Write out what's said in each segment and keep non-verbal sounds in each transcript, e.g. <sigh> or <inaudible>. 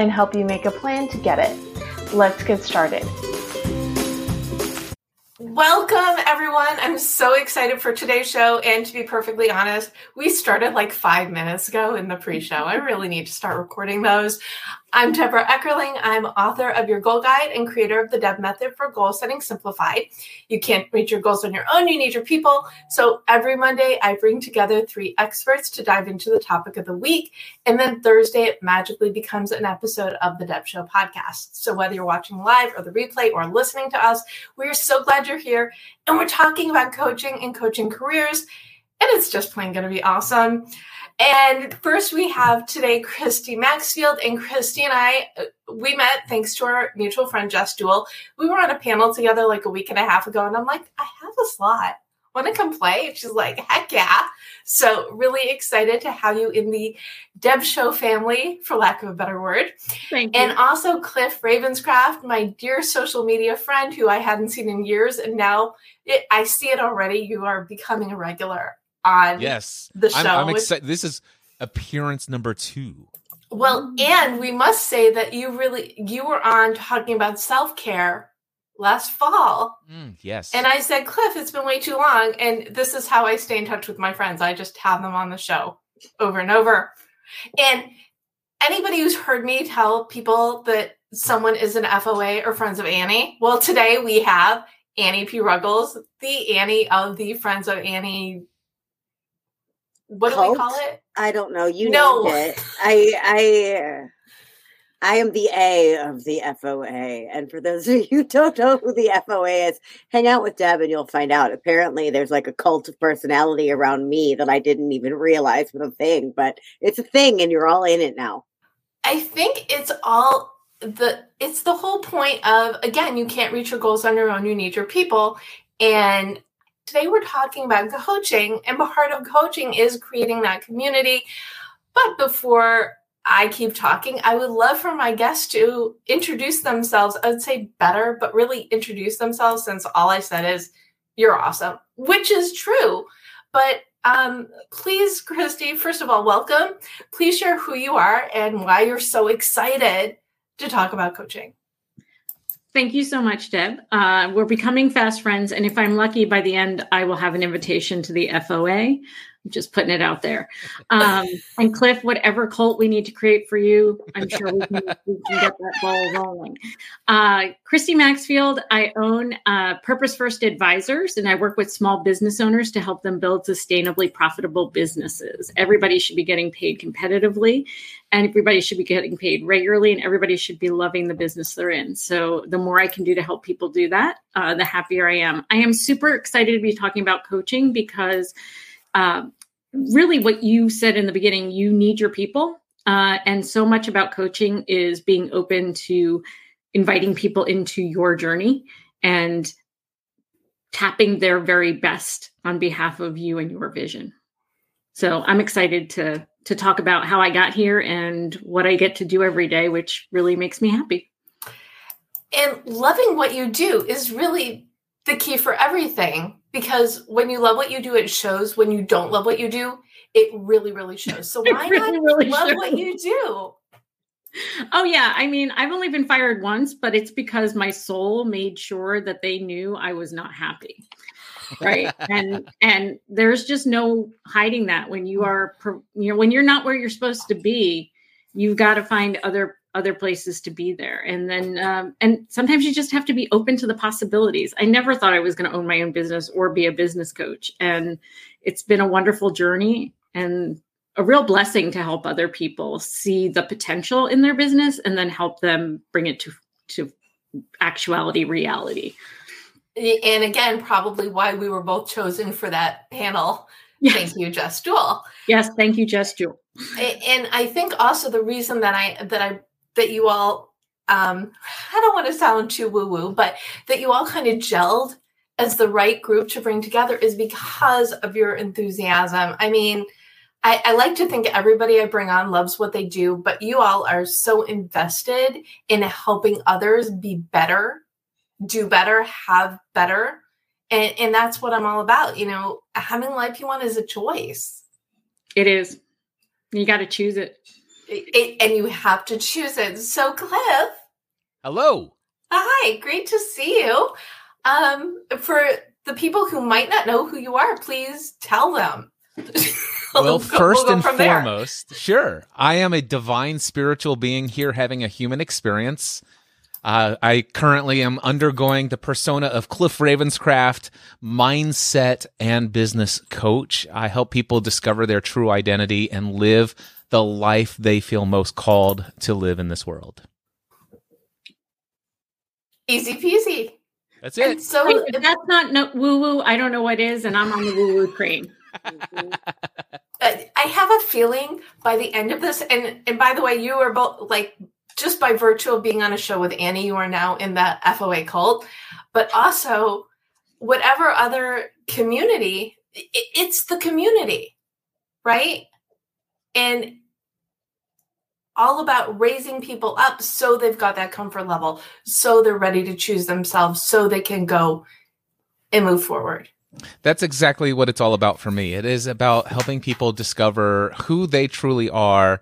and help you make a plan to get it. Let's get started. Welcome, everyone. I'm so excited for today's show. And to be perfectly honest, we started like five minutes ago in the pre show. I really need to start recording those. I'm Debra Eckerling. I'm author of Your Goal Guide and creator of the Deb Method for Goal Setting Simplified. You can't reach your goals on your own, you need your people. So every Monday, I bring together three experts to dive into the topic of the week. And then Thursday, it magically becomes an episode of the Deb Show podcast. So whether you're watching live or the replay or listening to us, we're so glad you're here. And we're talking about coaching and coaching careers. And it's just plain going to be awesome. And first, we have today Christy Maxfield. And Christy and I, uh, we met thanks to our mutual friend, Jess Duell. We were on a panel together like a week and a half ago. And I'm like, I have a slot. Want to come play? And she's like, heck yeah. So, really excited to have you in the Deb Show family, for lack of a better word. Thank you. And also Cliff Ravenscraft, my dear social media friend who I hadn't seen in years. And now it, I see it already. You are becoming a regular on yes the show. I'm, I'm excited. This is appearance number two. Well, and we must say that you really you were on talking about self care last fall. Mm, yes, and I said, Cliff, it's been way too long, and this is how I stay in touch with my friends. I just have them on the show over and over. And anybody who's heard me tell people that someone is an FOA or Friends of Annie, well, today we have Annie P. Ruggles, the Annie of the Friends of Annie what Cult? do we call it? I don't know. You know it. I I I am the A of the FOA. And for those <laughs> of you who don't know who the FOA is, hang out with Deb and you'll find out. Apparently there's like a cult of personality around me that I didn't even realize was a thing, but it's a thing and you're all in it now. I think it's all the it's the whole point of again, you can't reach your goals on your own, you need your people. And today we're talking about coaching, and part of coaching is creating that community. But before I keep talking, I would love for my guests to introduce themselves. I would say better, but really introduce themselves since all I said is you're awesome, which is true. But um, please, Christy, first of all, welcome. Please share who you are and why you're so excited to talk about coaching. Thank you so much, Deb. Uh, we're becoming fast friends, and if I'm lucky, by the end, I will have an invitation to the FOA. I'm just putting it out there. Um, and Cliff, whatever cult we need to create for you, I'm sure we can, <laughs> we can get that ball rolling. Uh, Christy Maxfield, I own uh, Purpose First Advisors, and I work with small business owners to help them build sustainably profitable businesses. Everybody should be getting paid competitively, and everybody should be getting paid regularly, and everybody should be loving the business they're in. So, the more I can do to help people do that, uh, the happier I am. I am super excited to be talking about coaching because uh, really what you said in the beginning you need your people. Uh, and so much about coaching is being open to inviting people into your journey and tapping their very best on behalf of you and your vision. So i'm excited to to talk about how i got here and what i get to do every day which really makes me happy. And loving what you do is really the key for everything because when you love what you do, it shows. When you don't love what you do, it really, really shows. So <laughs> why really, not really love shows. what you do? Oh yeah, I mean, I've only been fired once, but it's because my soul made sure that they knew I was not happy. Right? <laughs> and and there's just no hiding that when you mm. are pro- you know when you're not where you're supposed to be, you've got to find other other places to be there. And then um, and sometimes you just have to be open to the possibilities. I never thought i was going to own my own business or be a business coach. And it's been a wonderful journey and a real blessing to help other people see the potential in their business and then help them bring it to to actuality reality. And again probably why we were both chosen for that panel. Yes. thank you jess jewel yes thank you jess jewel and i think also the reason that i that i that you all um i don't want to sound too woo woo but that you all kind of gelled as the right group to bring together is because of your enthusiasm i mean I, I, like to think everybody I bring on loves what they do, but you all are so invested in helping others be better, do better, have better. And, and that's what I'm all about. You know, having life you want is a choice. It is. You got to choose it. It. And you have to choose it. So, Cliff. Hello. Hi, great to see you. Um, for the people who might not know who you are, please tell them. <laughs> well, first we'll and foremost, there. sure. I am a divine spiritual being here having a human experience. Uh, I currently am undergoing the persona of Cliff Ravenscraft, mindset and business coach. I help people discover their true identity and live the life they feel most called to live in this world. Easy peasy. That's it. And so if that's not no, woo woo, I don't know what is, and I'm on the woo woo train. <laughs> I have a feeling by the end of this, and and by the way, you are both like just by virtue of being on a show with Annie, you are now in the FOA cult, but also whatever other community, it, it's the community, right? And all about raising people up so they've got that comfort level, so they're ready to choose themselves, so they can go and move forward. That's exactly what it's all about for me. It is about helping people discover who they truly are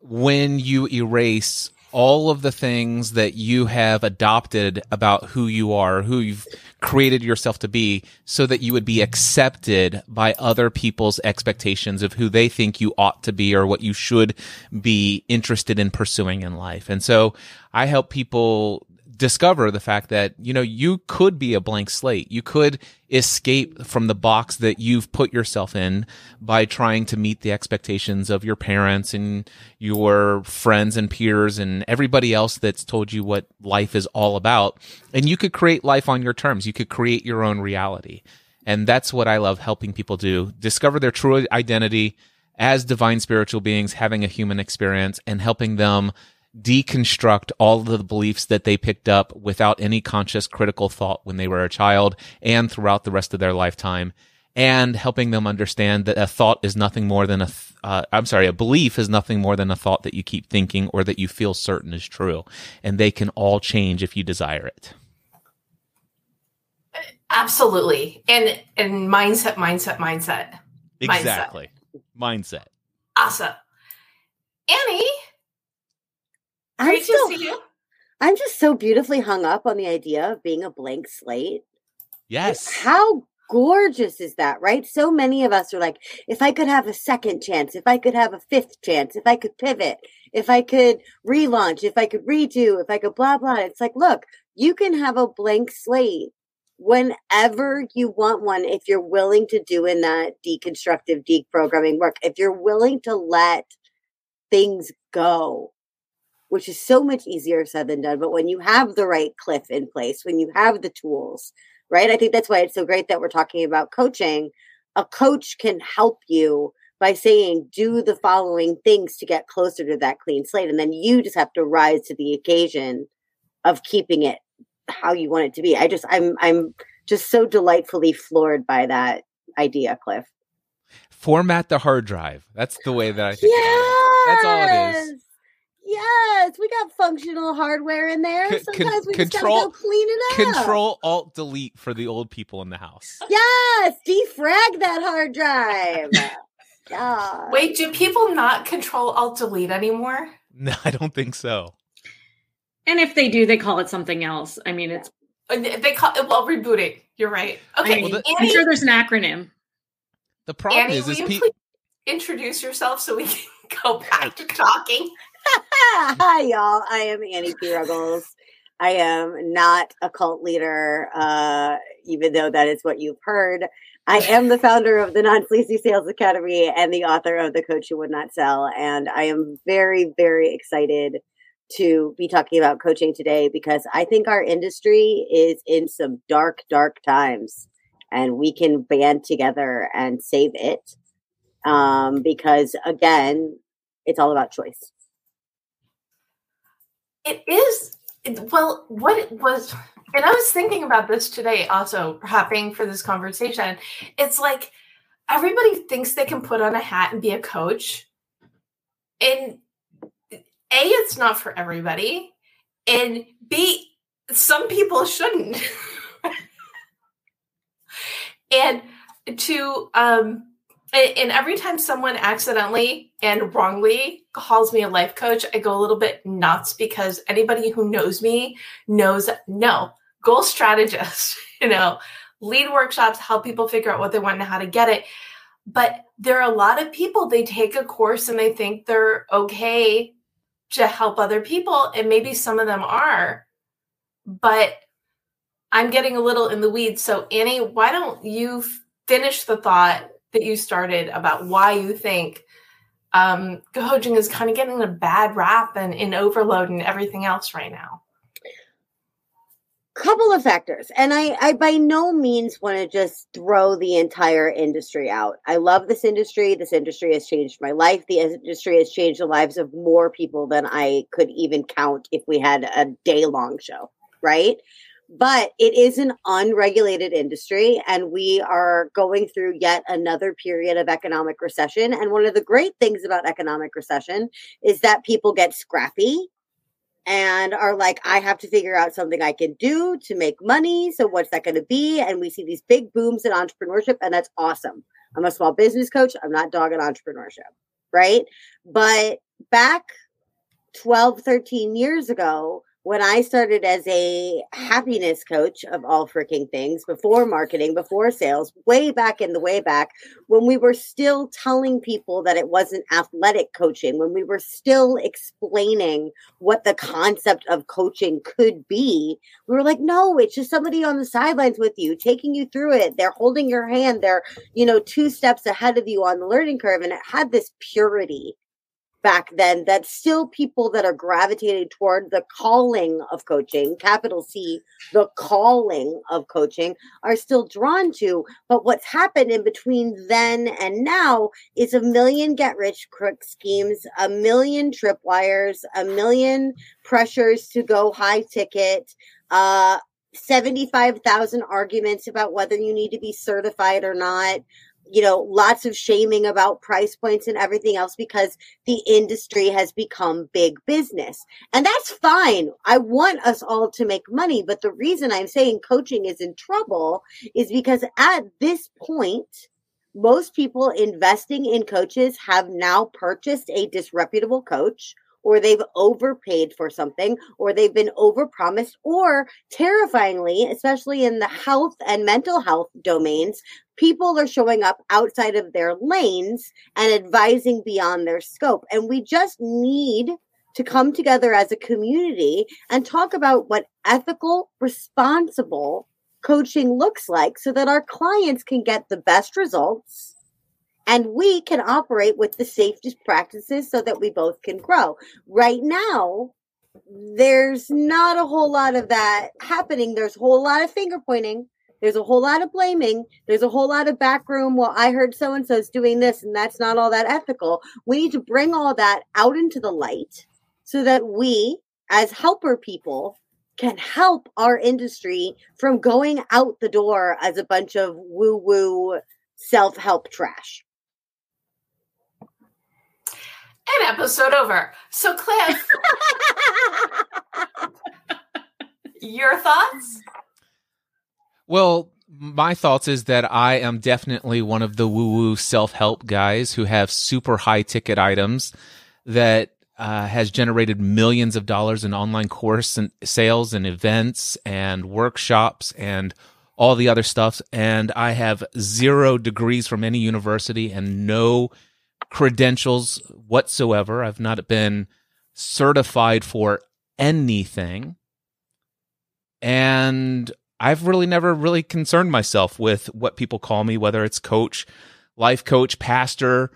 when you erase all of the things that you have adopted about who you are, who you've created yourself to be, so that you would be accepted by other people's expectations of who they think you ought to be or what you should be interested in pursuing in life. And so I help people discover the fact that, you know, you could be a blank slate. You could escape from the box that you've put yourself in by trying to meet the expectations of your parents and your friends and peers and everybody else that's told you what life is all about. And you could create life on your terms. You could create your own reality. And that's what I love helping people do. Discover their true identity as divine spiritual beings having a human experience and helping them deconstruct all of the beliefs that they picked up without any conscious critical thought when they were a child and throughout the rest of their lifetime and helping them understand that a thought is nothing more than a th- uh, I'm sorry, a belief is nothing more than a thought that you keep thinking or that you feel certain is true. And they can all change if you desire it. Absolutely. And and mindset, mindset, mindset. Exactly. Mindset. mindset. Awesome. Annie, I'm still, I'm just so beautifully hung up on the idea of being a blank slate. Yes. How gorgeous is that, right? So many of us are like, if I could have a second chance, if I could have a fifth chance, if I could pivot, if I could relaunch, if I could redo, if I could blah, blah. It's like, look, you can have a blank slate whenever you want one if you're willing to do in that deconstructive deprogramming work, if you're willing to let things go which is so much easier said than done. But when you have the right cliff in place, when you have the tools, right? I think that's why it's so great that we're talking about coaching. A coach can help you by saying, do the following things to get closer to that clean slate. And then you just have to rise to the occasion of keeping it how you want it to be. I just, I'm, I'm just so delightfully floored by that idea, Cliff. Format the hard drive. That's the way that I think. Yes! That's all it is. Yes, we got functional hardware in there. Sometimes we control, just gotta go clean it up. Control Alt Delete for the old people in the house. <laughs> Yes, defrag that hard drive. <laughs> yeah. Wait, do people not control Alt Delete anymore? No, I don't think so. And if they do, they call it something else. I mean, it's uh, they call it well rebooting. You're right. Okay, I mean, well, the, I'm sure there's an acronym. The problem Annie, is, is pe- introduce yourself so we can <laughs> go back to talking. Hi, y'all. I am Annie P. Ruggles. I am not a cult leader, uh, even though that is what you've heard. I am the founder of the Non Sleazy Sales Academy and the author of The Coach You Would Not Sell. And I am very, very excited to be talking about coaching today because I think our industry is in some dark, dark times and we can band together and save it. Um, because again, it's all about choice. It is well, what it was, and I was thinking about this today, also prepping for this conversation. It's like everybody thinks they can put on a hat and be a coach, and a, it's not for everybody, and b, some people shouldn't. <laughs> and to um and every time someone accidentally and wrongly calls me a life coach, I go a little bit nuts because anybody who knows me knows no, goal strategist, <laughs> you know, lead workshops, help people figure out what they want and how to get it. But there are a lot of people, they take a course and they think they're okay to help other people. And maybe some of them are, but I'm getting a little in the weeds. So, Annie, why don't you finish the thought that you started about why you think um, coaching is kind of getting a bad rap and in overload and everything else right now? couple of factors and I, I by no means want to just throw the entire industry out. I love this industry. This industry has changed my life. The industry has changed the lives of more people than i could even count if we had a day long show right but it is an unregulated industry and we are going through yet another period of economic recession. And one of the great things about economic recession is that people get scrappy and are like i have to figure out something i can do to make money so what's that going to be? And we see these big booms in entrepreneurship and that's awesome. I'm a small business coach. I'm not dogging entrepreneurship right? But back 12 13 years ago when I started as a happiness coach of all freaking things before marketing, before sales, way back in the way back, when we were still telling people that it wasn't athletic coaching, when we were still explaining what the concept of coaching could be, we were like, no, it's just somebody on the sidelines with you, taking you through it. They're holding your hand. They're, you know, two steps ahead of you on the learning curve. And it had this purity back then that still people that are gravitating toward the calling of coaching, capital C, the calling of coaching, are still drawn to. But what's happened in between then and now is a million get rich quick schemes, a million tripwires, a million pressures to go high ticket, uh, 75,000 arguments about whether you need to be certified or not, you know, lots of shaming about price points and everything else because the industry has become big business. And that's fine. I want us all to make money. But the reason I'm saying coaching is in trouble is because at this point, most people investing in coaches have now purchased a disreputable coach or they've overpaid for something, or they've been overpromised, or terrifyingly, especially in the health and mental health domains, people are showing up outside of their lanes and advising beyond their scope. And we just need to come together as a community and talk about what ethical, responsible coaching looks like so that our clients can get the best results and we can operate with the safest practices so that we both can grow. Right now, there's not a whole lot of that happening. There's a whole lot of finger pointing. There's a whole lot of blaming. There's a whole lot of backroom. Well, I heard so and so's doing this, and that's not all that ethical. We need to bring all that out into the light so that we, as helper people, can help our industry from going out the door as a bunch of woo woo self help trash. An episode over. So, Cliff, <laughs> your thoughts? Well, my thoughts is that I am definitely one of the woo woo self help guys who have super high ticket items that uh, has generated millions of dollars in online course and sales and events and workshops and all the other stuff. And I have zero degrees from any university and no credentials whatsoever. I've not been certified for anything. And I've really never really concerned myself with what people call me, whether it's coach, life coach, pastor,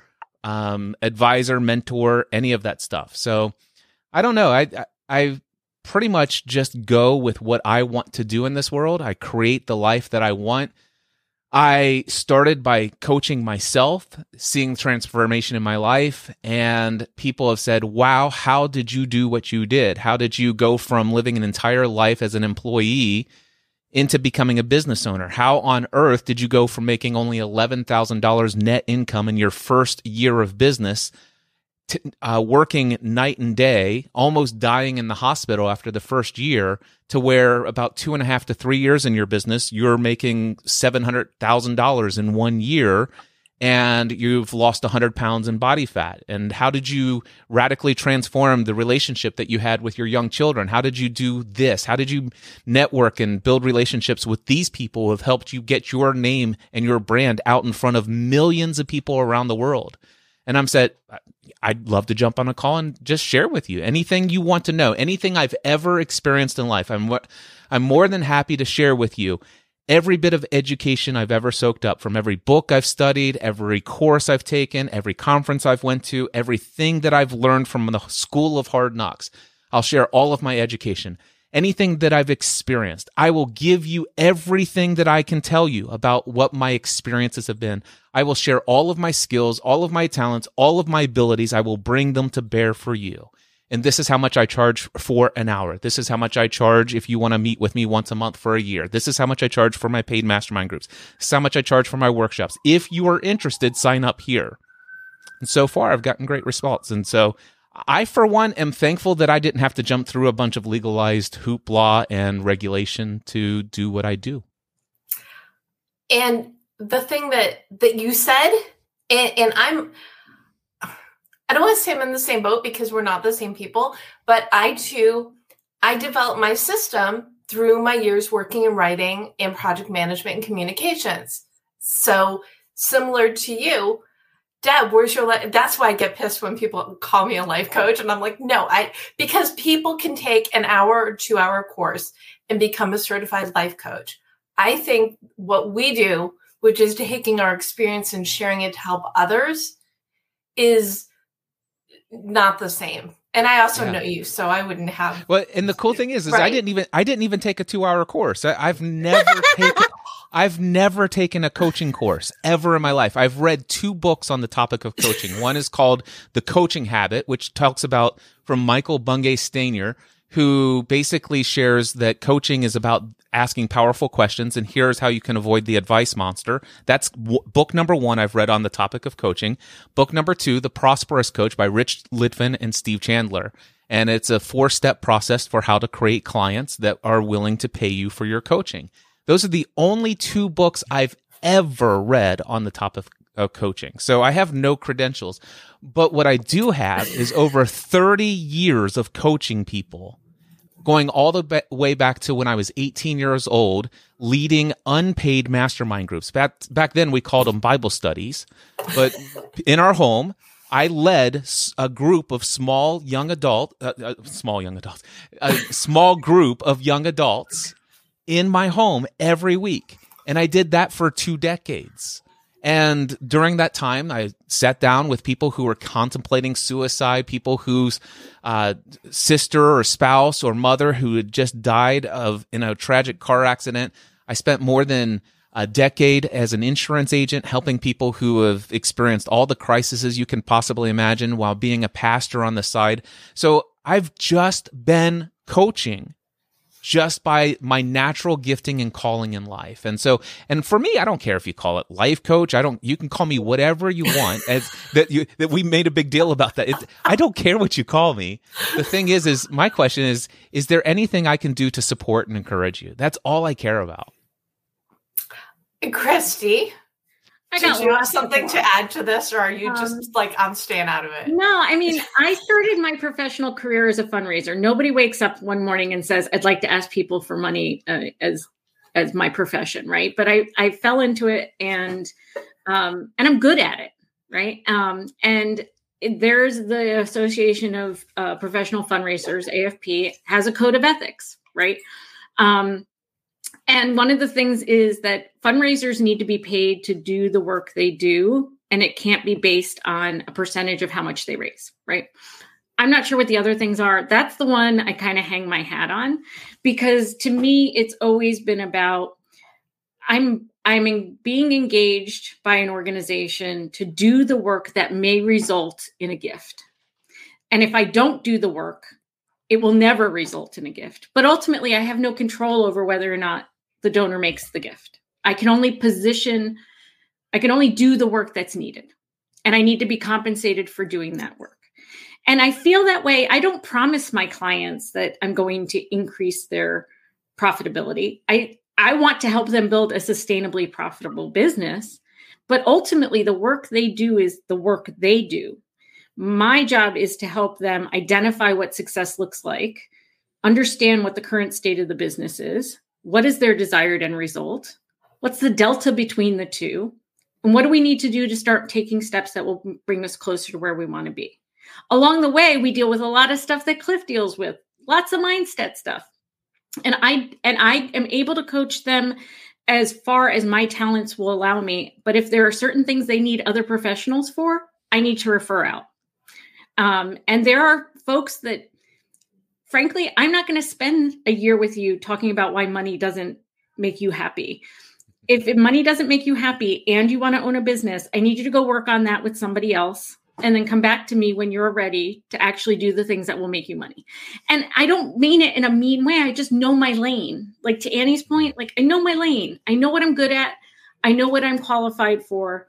um, advisor, mentor, any of that stuff. So I don't know. I, I pretty much just go with what I want to do in this world. I create the life that I want. I started by coaching myself, seeing transformation in my life, and people have said, Wow, how did you do what you did? How did you go from living an entire life as an employee into becoming a business owner? How on earth did you go from making only $11,000 net income in your first year of business to uh, working night and day, almost dying in the hospital after the first year, to where about two and a half to three years in your business, you're making $700,000 in one year? And you've lost 100 pounds in body fat? And how did you radically transform the relationship that you had with your young children? How did you do this? How did you network and build relationships with these people who have helped you get your name and your brand out in front of millions of people around the world? And I'm said, I'd love to jump on a call and just share with you anything you want to know, anything I've ever experienced in life. I'm what I'm more than happy to share with you every bit of education I've ever soaked up from every book I've studied, every course I've taken, every conference I've went to, everything that I've learned from the school of hard knocks. I'll share all of my education, anything that I've experienced. I will give you everything that I can tell you about what my experiences have been. I will share all of my skills, all of my talents, all of my abilities. I will bring them to bear for you and this is how much I charge for an hour. This is how much I charge if you want to meet with me once a month for a year. This is how much I charge for my paid mastermind groups. This is how much I charge for my workshops. If you are interested, sign up here. And so far, I've gotten great results. And so I, for one, am thankful that I didn't have to jump through a bunch of legalized hoopla and regulation to do what I do. And the thing that that you said, and, and I'm I don't want to say I'm in the same boat because we're not the same people, but I too, I developed my system through my years working in writing and project management and communications. So similar to you, Deb, where's your life? That's why I get pissed when people call me a life coach. And I'm like, no, I, because people can take an hour or two hour course and become a certified life coach. I think what we do, which is taking our experience and sharing it to help others, is not the same. And I also yeah. know you, so I wouldn't have. Well, and the cool thing is, is right. I didn't even I didn't even take a two hour course. I, have never <laughs> taken I've never taken a coaching course ever in my life. I've read two books on the topic of coaching. <laughs> One is called The Coaching Habit, which talks about from Michael Bungay Stanier, who basically shares that coaching is about asking powerful questions and here's how you can avoid the advice monster. That's w- book number one I've read on the topic of coaching. Book number two, The Prosperous Coach by Rich Litvin and Steve Chandler. And it's a four step process for how to create clients that are willing to pay you for your coaching. Those are the only two books I've ever read on the topic of coaching. So I have no credentials, but what I do have is over 30 years of coaching people going all the way back to when I was 18 years old, leading unpaid mastermind groups. Back, back then, we called them Bible studies. But <laughs> in our home, I led a group of small young adult, uh, uh, small young adults, a small group of young adults in my home every week. And I did that for two decades. And during that time, I sat down with people who were contemplating suicide, people whose uh, sister or spouse or mother who had just died of in a tragic car accident. I spent more than a decade as an insurance agent helping people who have experienced all the crises you can possibly imagine while being a pastor on the side. So I've just been coaching just by my natural gifting and calling in life. And so, and for me, I don't care if you call it life coach. I don't, you can call me whatever you want <laughs> as that you, that we made a big deal about that. I don't care what you call me. The thing is, is my question is, is there anything I can do to support and encourage you? That's all I care about. Christy, I Did you have something to add to this, or are you um, just like I'm staying out of it? No, I mean, I started my professional career as a fundraiser. Nobody wakes up one morning and says, "I'd like to ask people for money uh, as as my profession," right? But I I fell into it, and um, and I'm good at it, right? Um, and there's the Association of uh, Professional Fundraisers, AFP, has a code of ethics, right? Um, and one of the things is that fundraisers need to be paid to do the work they do, and it can't be based on a percentage of how much they raise, right? I'm not sure what the other things are. That's the one I kind of hang my hat on because to me, it's always been about I'm I'm in, being engaged by an organization to do the work that may result in a gift. And if I don't do the work, it will never result in a gift. But ultimately, I have no control over whether or not the donor makes the gift. I can only position, I can only do the work that's needed. And I need to be compensated for doing that work. And I feel that way. I don't promise my clients that I'm going to increase their profitability. I I want to help them build a sustainably profitable business, but ultimately the work they do is the work they do. My job is to help them identify what success looks like, understand what the current state of the business is, what is their desired end result, what's the delta between the two, and what do we need to do to start taking steps that will bring us closer to where we want to be. Along the way, we deal with a lot of stuff that Cliff deals with, lots of mindset stuff. And I and I am able to coach them as far as my talents will allow me. But if there are certain things they need other professionals for, I need to refer out. Um, and there are folks that, frankly, I'm not going to spend a year with you talking about why money doesn't make you happy. If money doesn't make you happy and you want to own a business, I need you to go work on that with somebody else and then come back to me when you're ready to actually do the things that will make you money. And I don't mean it in a mean way. I just know my lane. Like to Annie's point, like I know my lane. I know what I'm good at. I know what I'm qualified for.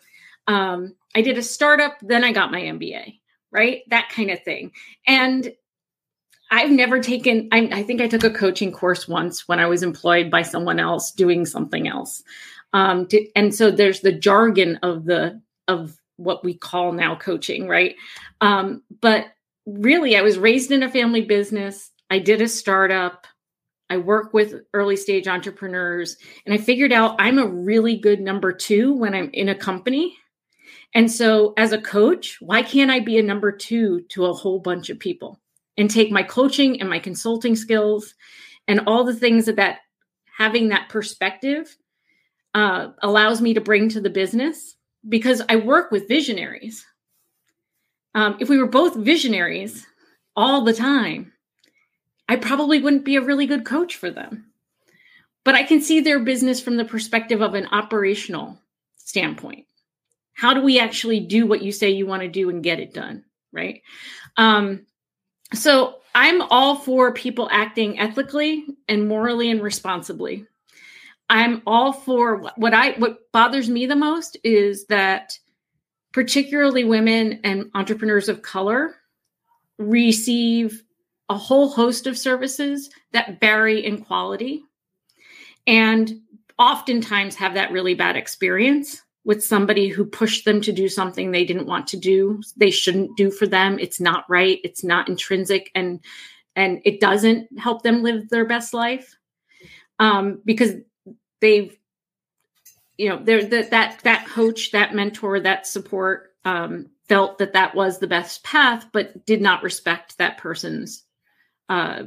Um, I did a startup, then I got my MBA, right? That kind of thing. And I've never taken, I, I think I took a coaching course once when I was employed by someone else doing something else. Um, to, and so there's the jargon of the, of what we call now coaching, right? Um, but really, I was raised in a family business. I did a startup. I work with early stage entrepreneurs, and I figured out I'm a really good number two when I'm in a company. And so, as a coach, why can't I be a number two to a whole bunch of people and take my coaching and my consulting skills and all the things that, that having that perspective uh, allows me to bring to the business because I work with visionaries. Um, if we were both visionaries all the time, I probably wouldn't be a really good coach for them. But I can see their business from the perspective of an operational standpoint. How do we actually do what you say you want to do and get it done? Right. Um, so I'm all for people acting ethically and morally and responsibly. I'm all for what I what bothers me the most is that particularly women and entrepreneurs of color receive a whole host of services that vary in quality and oftentimes have that really bad experience with somebody who pushed them to do something they didn't want to do they shouldn't do for them. It's not right. It's not intrinsic. And and it doesn't help them live their best life. Um, because they've you know they're that that that coach that mentor that support um, felt that that was the best path but did not respect that person's uh,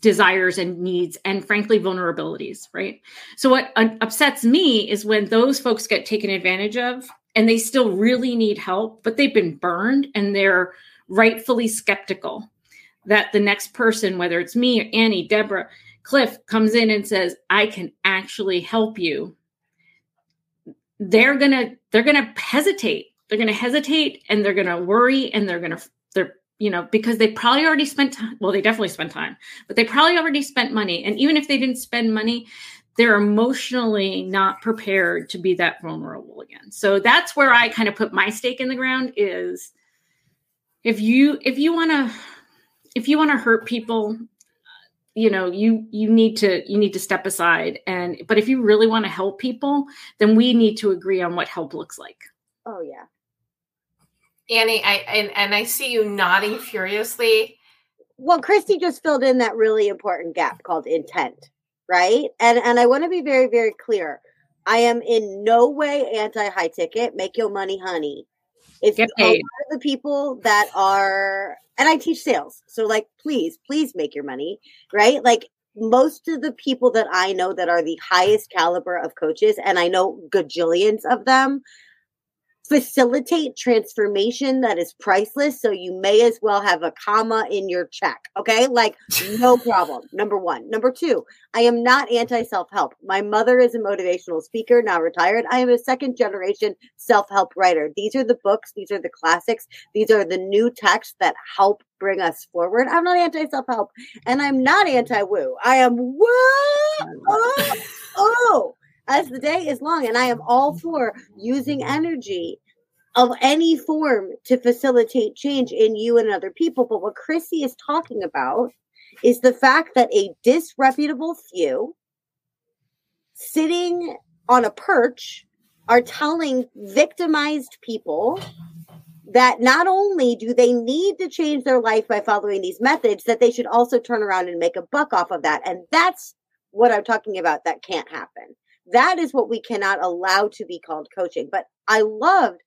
desires and needs and frankly vulnerabilities right so what uh, upsets me is when those folks get taken advantage of and they still really need help but they've been burned and they're rightfully skeptical that the next person whether it's me or annie debra Cliff comes in and says, I can actually help you, they're to they're to hesitate. They're to hesitate and they're to worry and they're to they're you know because they probably already spent time well they definitely spent time but they probably already spent money. And even if they didn't spend money they're emotionally not prepared to be that vulnerable again. So that's where i kind of put my stake in the ground is if you if you want to if you want to hurt people you know you you need to you need to step aside. And but if you really want to help people then we need to agree on what help looks like. Oh yeah annie i and, and i see you nodding furiously well christy just filled in that really important gap called intent right and and i want to be very very clear i am in no way anti high ticket make your money honey It's Get a lot of the people that are, and I teach sales. So, like, please, please make your money, right? Like, most of the people that I know that are the highest caliber of coaches, and I know gajillions of them, facilitate transformation that is priceless. So you may as well have a comma in your check. Okay. Like, no <laughs> problem. Number one. Number two, I am not anti self help. My mother is a motivational speaker, now retired. I am a second generation self help writer. These are the books, these are the classics, these are the new texts that help bring us forward. I'm not anti self help and I'm not anti woo. I am woo. Oh, oh as the day is long and i am all for using energy of any form to facilitate change in you and other people. But what chrissy is talking about is the fact that a disreputable few sitting on a perch are telling victimized people that not only do they need to change their life by following these methods that they should also turn around and make a buck off of that. And that's what i'm talking about that can't happen that is what we cannot allow to be called coaching. But I loved,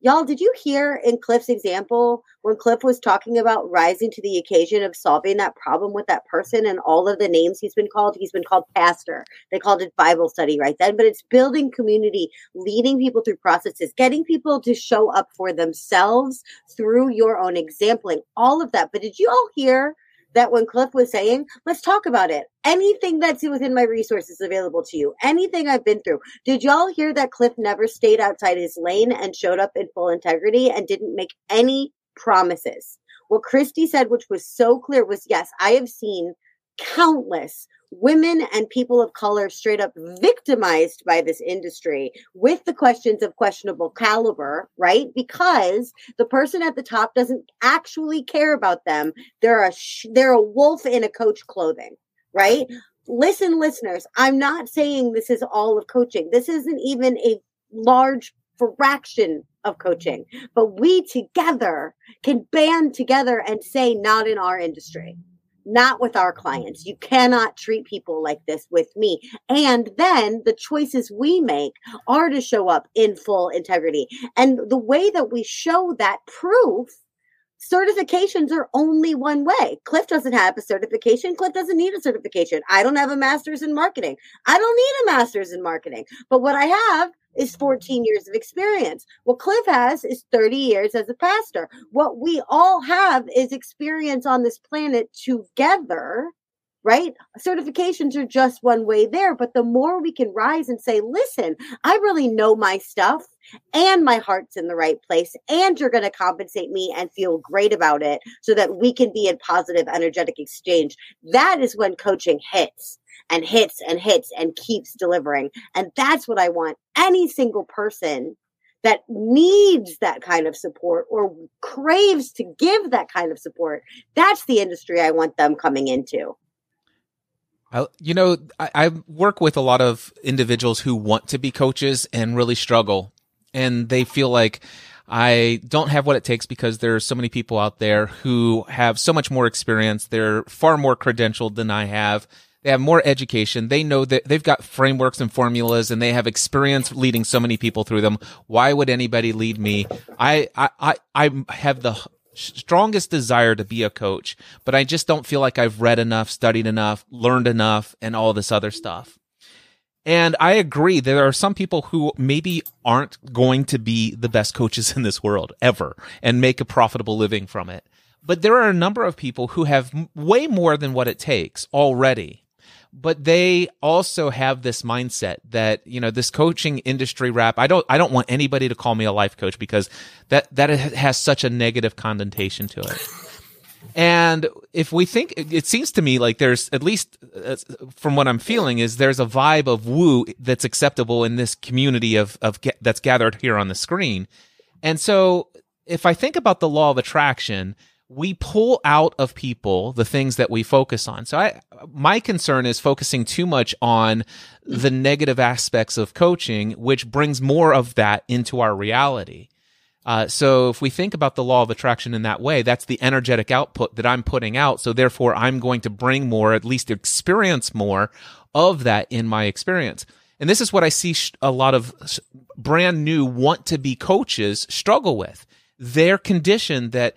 y'all, did you hear in Cliff's example when Cliff was talking about rising to the occasion of solving that problem with that person and all of the names he's been called? He's been called pastor. They called it Bible study right then, but it's building community, leading people through processes, getting people to show up for themselves through your own exampling, all of that. But did you all hear? That when Cliff was saying, let's talk about it. Anything that's within my resources available to you, anything I've been through. Did y'all hear that Cliff never stayed outside his lane and showed up in full integrity and didn't make any promises? What Christy said, which was so clear, was yes, I have seen countless women and people of color straight up victimized by this industry with the questions of questionable caliber, right? Because the person at the top doesn't actually care about them. They're a sh- they're a wolf in a coach clothing, right? Listen, listeners, I'm not saying this is all of coaching. This isn't even a large fraction of coaching, but we together can band together and say, not in our industry not with our clients. You cannot treat people like this with me. And then the choices we make are to show up in full integrity. And the way that we show that proof certifications are only one way. Cliff doesn't have a certification. Cliff doesn't need a certification. I don't have a master's in marketing. I don't need a master's in marketing. But what I have is 14 years of experience. What Cliff has is 30 years as a pastor. What we all have is experience on this planet together, right? Certifications are just one way there, but the more we can rise and say, listen, I really know my stuff and my heart's in the right place, and you're going to compensate me and feel great about it so that we can be in positive energetic exchange. That is when coaching hits and hits and hits and keeps delivering. And that's what I want any single person that needs that kind of support or craves to give that kind of support. That's the industry I want them coming into. I, you know, I, I work with a lot of individuals who want to be coaches and really struggle, and they feel like I don't have what it takes because there are so many people out there who have so much more experience. They're far more credentialed than I have. They have more education. They know that they've got frameworks and formulas and they have experience leading so many people through them. Why would anybody lead me? I, I, I, I have the strongest desire to be a coach, but I just don't feel like I've read enough, studied enough, learned enough, and all this other stuff. And I agree. There are some people who maybe aren't going to be the best coaches in this world ever and make a profitable living from it. But there are a number of people who have way more than what it takes already. But they also have this mindset that, you know, this coaching industry rap, I don't, I don't want anybody to call me a life coach because that, that has such a negative connotation to it. And if we think, it seems to me like there's at least uh, from what I'm feeling is there's a vibe of woo that's acceptable in this community of of that's gathered here on the screen. And so if I think about the law of attraction, we pull out of people the things that we focus on. So I my concern is focusing too much on the negative aspects of coaching, which brings more of that into our reality. Uh, so if we think about the law of attraction in that way, that's the energetic output that I'm putting out. So therefore, I'm going to bring more, at least experience more of that in my experience. And this is what I see a lot of brand new want to be coaches struggle with they're conditioned that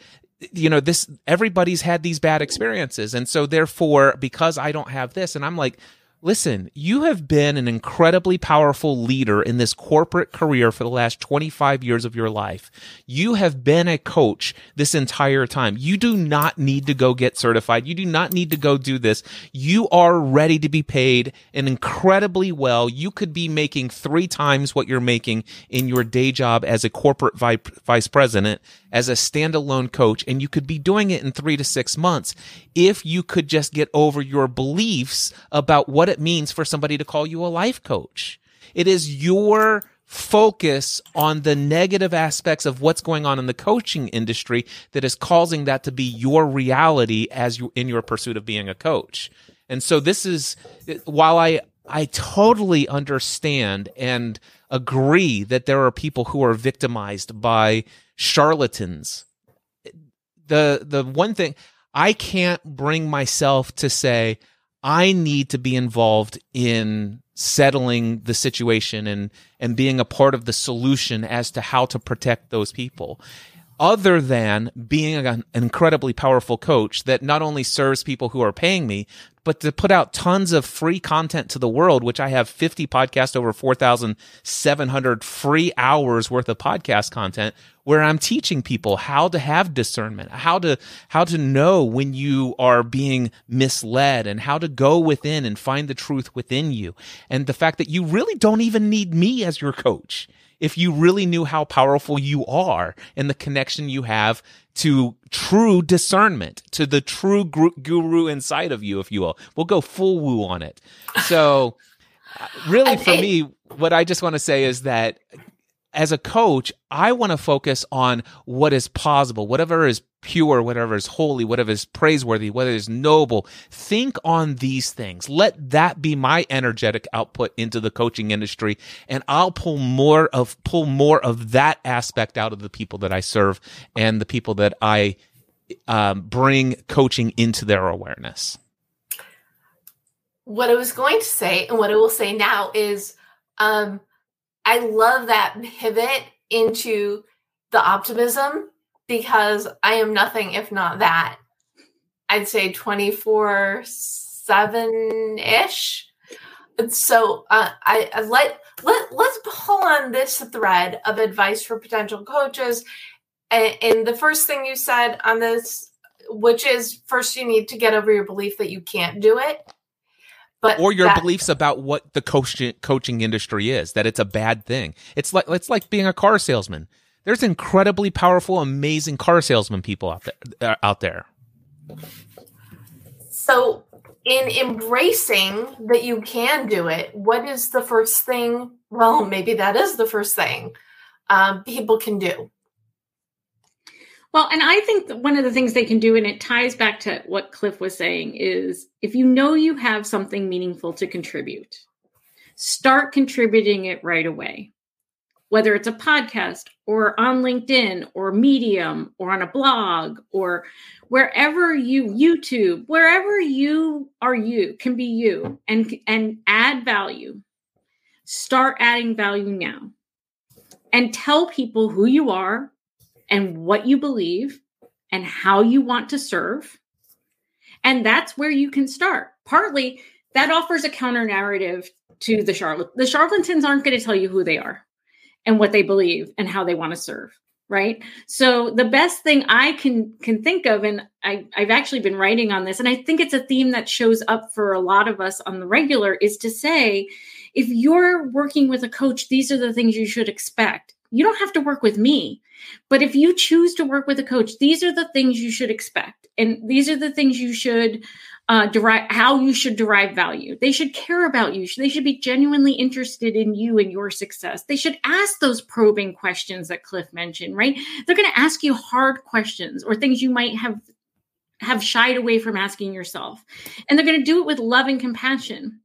you know this everybody's had these bad experiences and so therefore because i don't have this and i'm like Listen, you have been an incredibly powerful leader in this corporate career for the last 25 years of your life. You have been a coach this entire time. You do not need to go get certified. You do not need to go do this. You are ready to be paid and incredibly well. You could be making three times what you're making in your day job as a corporate vice president, as a standalone coach, and you could be doing it in three to six months if you could just get over your beliefs about what it means for somebody to call you a life coach. It is your focus on the negative aspects of what's going on in the coaching industry that is causing that to be your reality as you in your pursuit of being a coach. And so this is while I I totally understand and agree that there are people who are victimized by charlatans. The the one thing I can't bring myself to say I need to be involved in settling the situation and and being a part of the solution as to how to protect those people other than being an incredibly powerful coach that not only serves people who are paying me, but to put out tons of free content to the world, which I have 50 podcasts, over 4,700 free hours worth of podcast content where I'm teaching people how to have discernment, how to, how to know when you are being misled and how to go within and find the truth within you. And the fact that you really don't even need me as your coach if you really knew how powerful you are and the connection you have to true discernment, to the true guru inside of you, if you will. We'll go full woo on it. So, uh, really, <laughs> for me, what I just want to say is that as a coach, I want to focus on what is possible, whatever is pure, whatever is holy, whatever is praiseworthy, whatever is noble. Think on these things. Let that be my energetic output into the coaching industry. And I'll pull more of, pull more of that aspect out of the people that I serve and the people that I um, bring coaching into their awareness. What I was going to say and what I will say now is, um, I love that pivot into the optimism because I am nothing if not that. I'd say 24 7 ish. So uh, I, I let, let, let's pull on this thread of advice for potential coaches. And, and the first thing you said on this, which is first you need to get over your belief that you can't do it but or your that, beliefs about what the coaching coaching industry is that it's a bad thing. It's like it's like being a car salesman. There's incredibly powerful amazing car salesman people out there uh, out there. So in embracing that you can do it what is the first thing? Well maybe that is the first thing um, people can do well, and I think one of the things they can do, and it ties back to what Cliff was saying, is if you know you have something meaningful to contribute, start contributing it right away. Whether it's a podcast or on LinkedIn or Medium or on a blog or wherever you YouTube, wherever you are you can be you and and add value. Start adding value now. And tell people who you are, and what you believe and how you want to serve. And that's where you can start. Partly that offers a counter narrative to the charlatan. The charlatans aren't going to tell you who they are and what they believe and how they want to serve right so the best thing i can can think of and I, i've actually been writing on this and i think it's a theme that shows up for a lot of us on the regular is to say if you're working with a coach these are the things you should expect you don't have to work with me. But if you choose to work with a coach, these are the things you should expect. And these are the things you should uh, derive, how you should derive value. They should care about you. They should be genuinely interested in you and your success. They should ask those probing questions that Cliff mentioned, right? They're going to ask you hard questions or things you might have have shied away from asking yourself. And they're going to do it with love and compassion.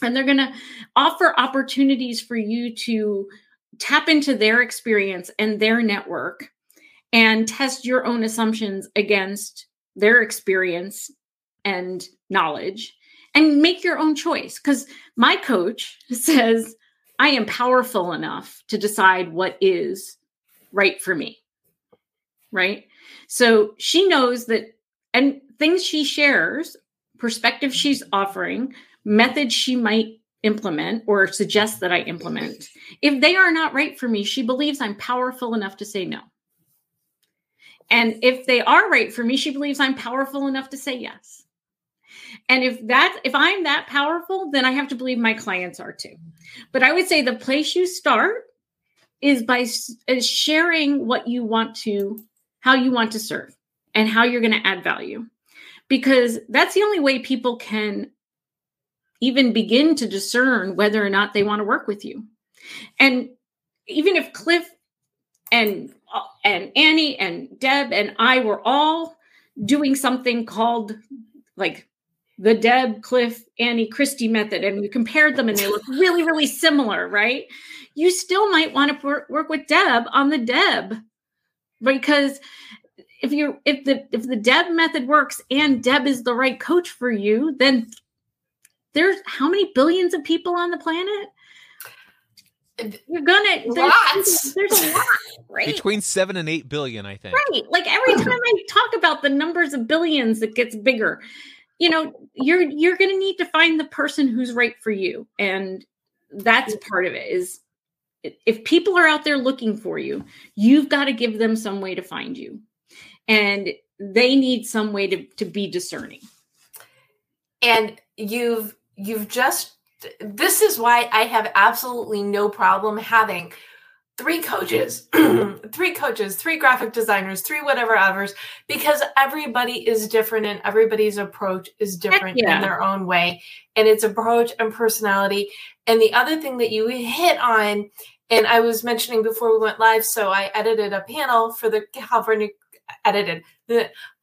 And they're going to offer opportunities for you to tap into their experience and their network and test your own assumptions against their experience and knowledge and make your own choice. Because my coach <laughs> says, I am powerful enough to decide what is right for me. right? So she knows that, and things she shares, perspective she's offering, methods she might implement or suggest that I implement, if they are not right for me, she believes I'm powerful enough to say no. And if they are right for me, she believes I'm powerful enough to say yes. And if that if I'm that powerful, then I have to believe my clients are too. But I would say the place you start is by is sharing what you want to how you want to serve and how you're going to add value. Because that's the only way people can even begin to discern whether or not they want to work with you. And even if Cliff and and Annie and Deb and I were all doing something called like the Deb, Cliff, Annie, Christy method, and we compared them and they look <laughs> really, really similar, right? You still might want to work with Deb on the Deb because if you're if the if the Deb method works and Deb is the right coach for you, then there's how many billions of people on the planet? You're gonna there's, Lots. there's a lot, right? Between seven and eight billion, I think. Right. Like every <laughs> time I talk about the numbers of billions, it gets bigger. You know, you're you're going to need to find the person who's right for you, and that's part of it. Is if people are out there looking for you, you've got to give them some way to find you, and they need some way to to be discerning. and you've you've just this is why I have absolutely no problem having three coaches, <clears throat> three coaches, three graphic designers, three whatever others, because everybody is different and everybody's approach is different yeah. in their own way, and it's approach and personality. And the other thing that you hit on, and I was mentioning before we went live, so I edited a panel for the California edited.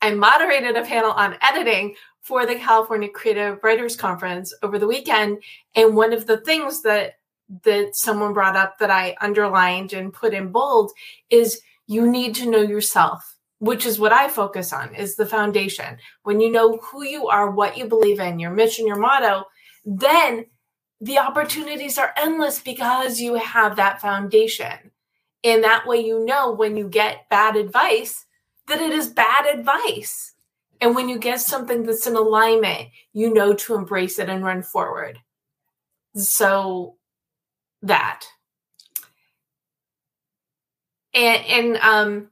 I moderated a panel on editing for the California Creative Writers Conference over the weekend. And one of the things that that someone brought up that I underlined and put in bold is you need to know yourself, which is what I focus on is the foundation. When you know who you are, what you believe in, your mission, your motto, then the opportunities are endless because you have that foundation. And that way you know when you get bad advice that it is bad advice. And when you get something that's in alignment, you know to embrace it and run forward. So that. And, and um,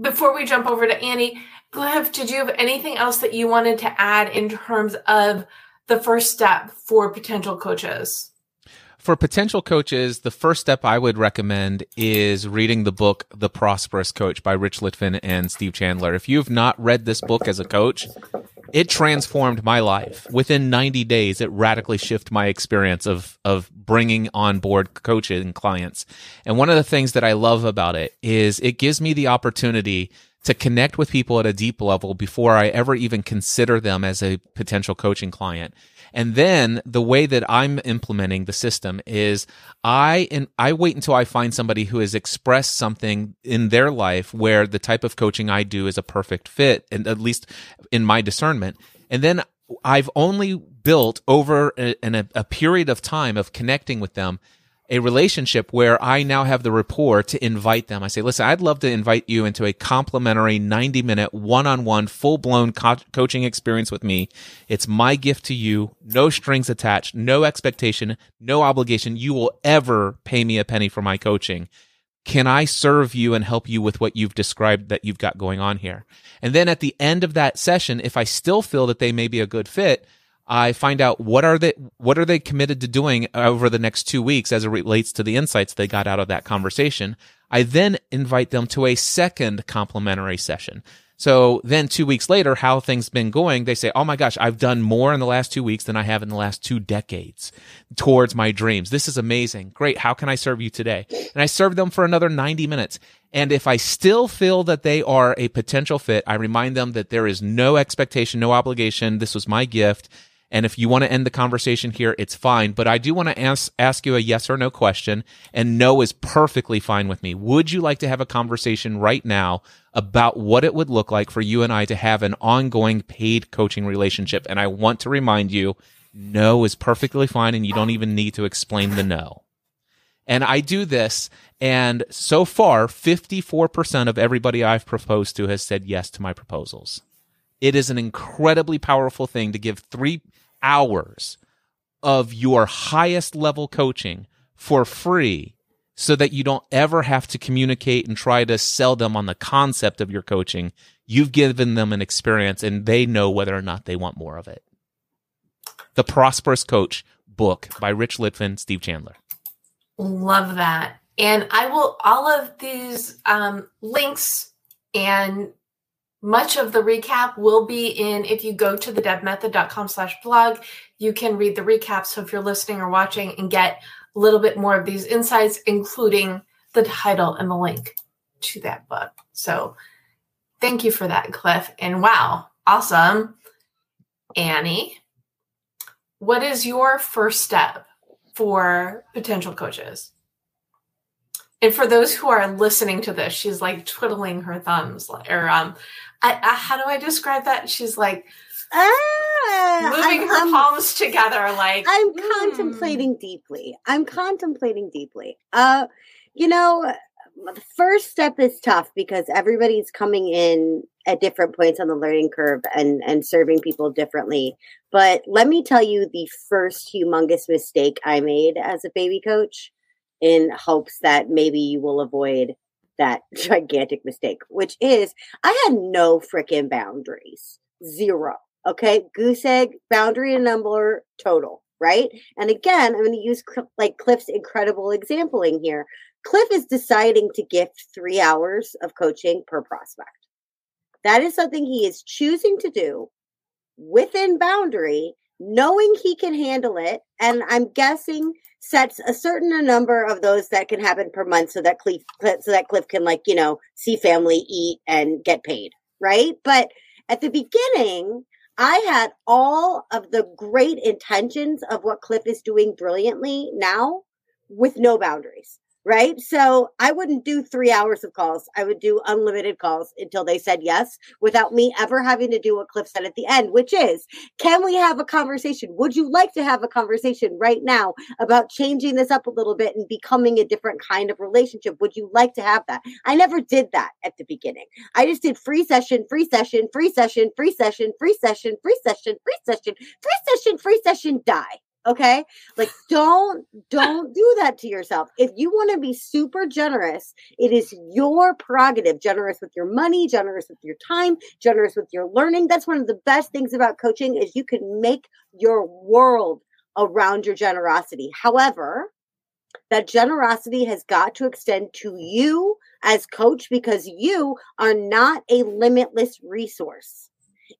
before we jump over to Annie, Cliff, did you have anything else that you wanted to add in terms of the first step for potential coaches? For potential coaches, the first step I would recommend is reading the book The Prosperous Coach by Rich Litvin and Steve Chandler. If you've not read this book as a coach, it transformed my life. Within 90 days, it radically shifted my experience of of bringing on board coaching clients. And one of the things that I love about it is it gives me the opportunity to connect with people at a deep level before I ever even consider them as a potential coaching client. And then the way that I'm implementing the system is I and I wait until I find somebody who has expressed something in their life where the type of coaching I do is a perfect fit, and at least in my discernment. And then I've only built over a, a, a period of time of connecting with them a relationship where I now have the rapport to invite them. I say, listen, I'd love to invite you into a complimentary 90 minute one on one full blown co- coaching experience with me. It's my gift to you. No strings attached, no expectation, no obligation. You will ever pay me a penny for my coaching. Can I serve you and help you with what you've described that you've got going on here? And then at the end of that session, if I still feel that they may be a good fit, I find out what are they what are they committed to doing over the next 2 weeks as it relates to the insights they got out of that conversation. I then invite them to a second complimentary session. So then 2 weeks later how things been going, they say, "Oh my gosh, I've done more in the last 2 weeks than I have in the last 2 decades towards my dreams. This is amazing. Great. How can I serve you today?" And I serve them for another 90 minutes. And if I still feel that they are a potential fit, I remind them that there is no expectation, no obligation. This was my gift and if you want to end the conversation here, it's fine. But I do want to ask, ask you a yes or no question. And no is perfectly fine with me. Would you like to have a conversation right now about what it would look like for you and I to have an ongoing paid coaching relationship? And I want to remind you, no is perfectly fine. And you don't even need to explain the no. And I do this And so far, 54% of everybody I've proposed to has said yes to my proposals. It is an incredibly powerful thing to give three hours of your highest level coaching for free so that you don't ever have to communicate and try to sell them on the concept of your coaching. You've given them an experience and they know whether or not they want more of it. The Prosperous Coach book by Rich Litvin, Steve Chandler. Love that. And I will, all of these um, links and much of the recap will be in if you go to the debmethod.com slash blog you can read the recap. So if you're listening or watching and get a little bit more of these insights including the title and the link to that book. So thank you for that cliff. And wow awesome. Annie what is your first step for potential coaches? And for those who are listening to this, she's like twiddling her thumbs, or um, I, I, how do I describe that? She's like ah, moving I'm, her I'm, palms together, like I'm mm. contemplating deeply. I'm contemplating deeply. Uh, you know, the first step is tough because everybody's coming in at different points on the learning curve and and serving people differently. But let me tell you the first humongous mistake I made as a baby coach in hopes that maybe you will avoid that <laughs> gigantic mistake, which is I had no freaking boundaries. Zero. Okay. Goose egg, boundary and number total. Right. And again, I'm going to use like Cliff's incredible example here. Cliff is deciding to gift three hours of coaching per prospect. That is something he is choosing to do within boundary, knowing he can handle it. And I'm guessing sets a certain number of those that can happen per month so that Cliff so that Cliff can like, you know, see family, eat and get paid, right? But at the beginning, I had all of the great intentions of what Cliff is doing brilliantly now with no boundaries right? So I wouldn't do three hours of calls. I would do unlimited calls until they said yes without me ever having to do what Cliff said at the end, which is, can we have a conversation? Would you like to have a conversation right now about changing this up a little bit and becoming a different kind of relationship? Would you like to have that? I never did that at the beginning. I just did free session, free session, free session, free session, free session, free session, free session, free session, free session, die okay? Like don't don't do that to yourself. If you want to be super generous it is your prerogative. Generous with your money generous with your time generous with your learning. That's one of the best things about coaching is you can make your world around your generosity. However that generosity has got to extend to you as coach because you are not a limitless resource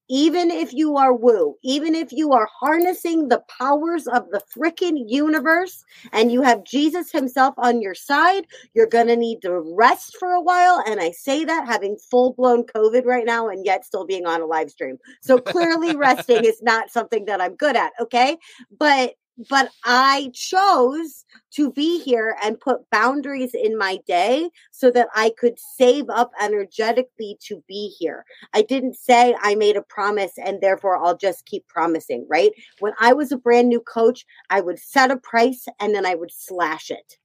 even if you are woo, even if you are harnessing the powers of the freaking universe and you have Jesus himself on your side, you're going to need to rest for a while. And I say that having full blown COVID right now and yet still being on a live stream. So clearly, resting <laughs> is not something that I'm good at. Okay. But but I chose to be here and put boundaries in my day so that I could save up energetically to be here. I didn't say I made a promise and therefore I'll just keep promising, right? When I was a brand new coach, I would set a price and then I would slash it.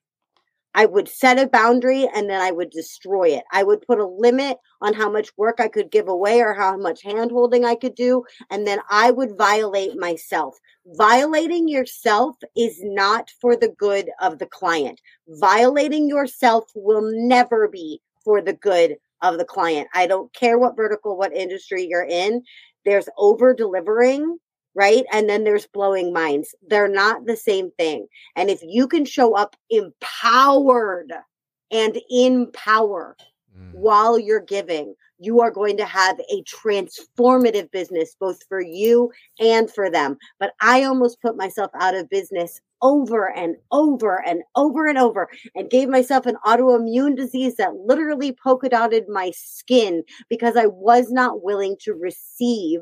I would set a boundary and then I would destroy it. I would put a limit on how much work I could give away or how much hand holding I could do. And then I would violate myself. Violating yourself is not for the good of the client. Violating yourself will never be for the good of the client. I don't care what vertical, what industry you're in. There's over delivering right? And then there's blowing minds. They're not the same thing. And if you can show up empowered and in power mm. while you're giving, you are going to have a transformative business, both for you and for them. But I almost put myself out of business over and over and over and over and gave myself an autoimmune disease that literally polka dotted my skin because I was not willing to receive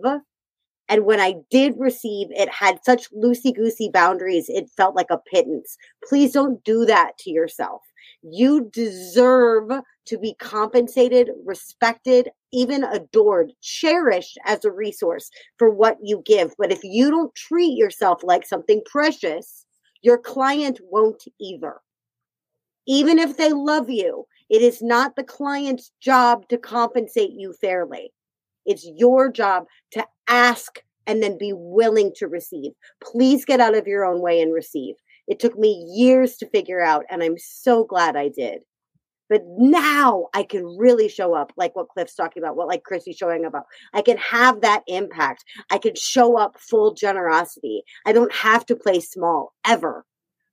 and when I did receive, it had such loosey goosey boundaries, it felt like a pittance. Please don't do that to yourself. You deserve to be compensated, respected, even adored, cherished as a resource for what you give. But if you don't treat yourself like something precious, your client won't either. Even if they love you, it is not the client's job to compensate you fairly. It's your job to ask and then be willing to receive. Please get out of your own way and receive. It took me years to figure out, and I'm so glad I did. But now I can really show up like what Cliff's talking about, what like Christy's showing about. I can have that impact. I can show up full generosity. I don't have to play small ever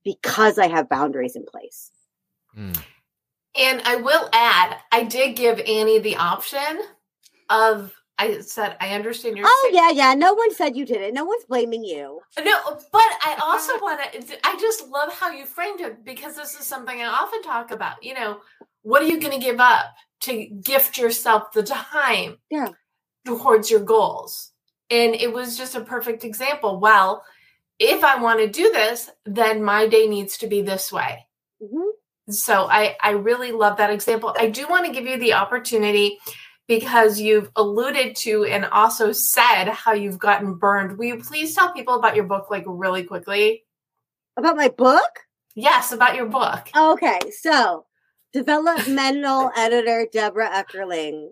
because I have boundaries in place. Mm. And I will add, I did give Annie the option of I said, I understand your. Oh yeah, yeah. No one said you did it. No one's blaming you. No, but I <laughs> also want to. I just love how you framed it because this is something I often talk about. You know, what are you going to give up to gift yourself the time? Yeah. Towards your goals, and it was just a perfect example. Well, if I want to do this, then my day needs to be this way. Mm-hmm. So I I really love that example. I do want to give you the opportunity because you've alluded to and also said how you've gotten burned. Will you please tell people about your book, like really quickly? About my book? Yes, about your book. Okay, so developmental <laughs> editor Debra Eckerling.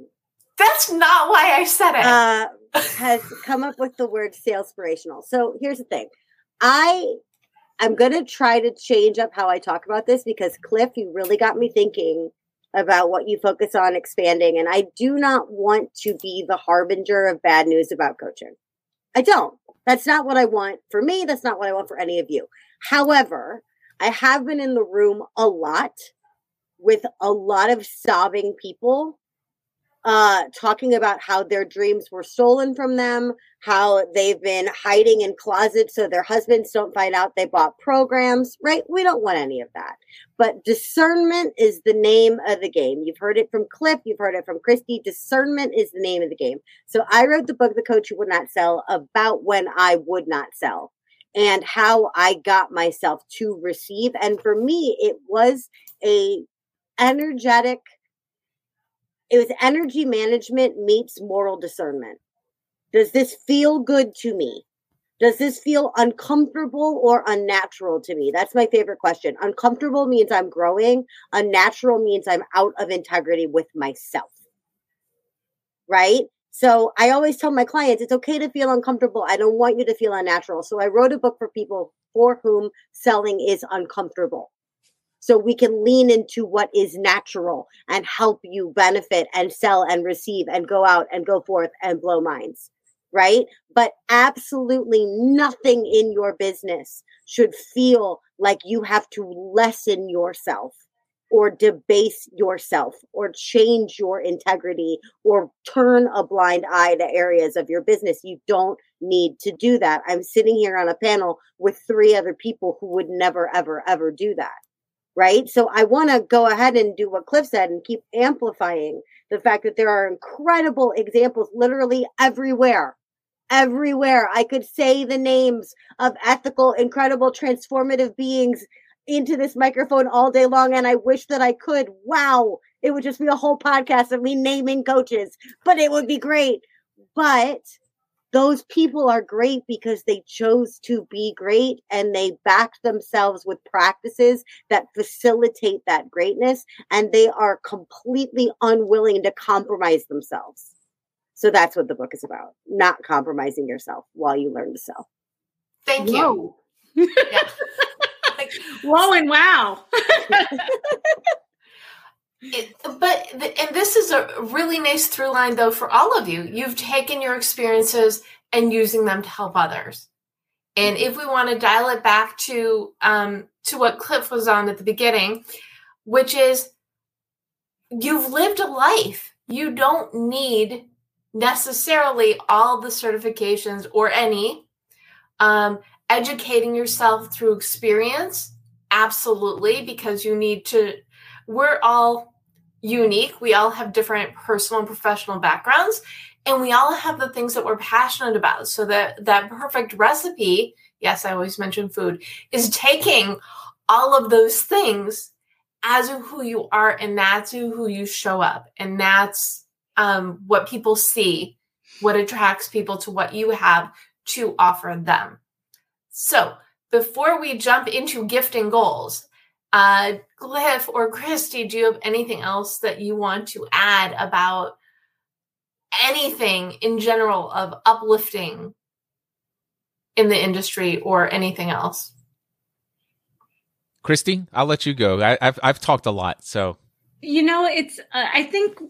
That's not why I said it. Uh, <laughs> has come up with the word salespirational. So here's the thing. I I'm going to try to change up how I talk about this because Cliff, you really got me thinking about what you focus on expanding. And I do not want to be the harbinger of bad news about coaching. I don't. That's not what I want for me. That's not what I want for any of you. However, I have been in the room a lot with a lot of sobbing people uh, talking about how their dreams were stolen from them, how they've been hiding in closets so their husbands don't find out they bought programs, right? We don't want any of that. But discernment is the name of the game. You've heard it from Cliff, you've heard it from Christy. Discernment is the name of the game. So I wrote the book, The Coach Who Would Not Sell, about when I would not sell and how I got myself to receive. And for me, it was a energetic it was energy management meets moral discernment. Does this feel good to me? Does this feel uncomfortable or unnatural to me? That's my favorite question. Uncomfortable means I'm growing, unnatural means I'm out of integrity with myself. Right? So I always tell my clients it's okay to feel uncomfortable. I don't want you to feel unnatural. So I wrote a book for people for whom selling is uncomfortable so we can lean into what is natural and help you benefit and sell and receive and go out and go forth and blow minds right but absolutely nothing in your business should feel like you have to lessen yourself or debase yourself or change your integrity or turn a blind eye to areas of your business. You don't need to do that. I'm sitting here on a panel with three other people who would never, ever, ever do that right? So I want to go ahead and do what Cliff said and keep amplifying the fact that there are incredible examples literally everywhere. Everywhere. I could say the names of ethical, incredible, transformative beings into this microphone all day long, and I wish that I could. Wow. It would just be a whole podcast of me naming coaches, but it would be great. But those people are great because they chose to be great and they backed themselves with practices that facilitate that greatness and they are completely unwilling to compromise themselves. So that's what the book is about, not compromising yourself while you learn to sell. Thank you. Whoa, <laughs> Whoa and wow. <laughs> It, but and this is a really nice through line though for all of you. You've taken your experiences and using them to help others. And if we want to dial it back to um, to what Cliff was on at the beginning, which is you've lived a life. You don't need necessarily all the certifications or any. Um, educating yourself through experience, absolutely, because you need to. We're all unique. We all have different personal and professional backgrounds, and we all have the things that we're passionate about. So that that perfect recipe, yes, I always mention food, is taking all of those things as who you are, and that's who you show up, and that's um, what people see, what attracts people to what you have to offer them. So before we jump into gifting goals, Uh, Cliff or Christy, do you have anything else that you want to add about anything in general of uplifting in the industry or anything else? Christy, I'll let you go. I, have I've talked a lot, so you know, it's uh, I think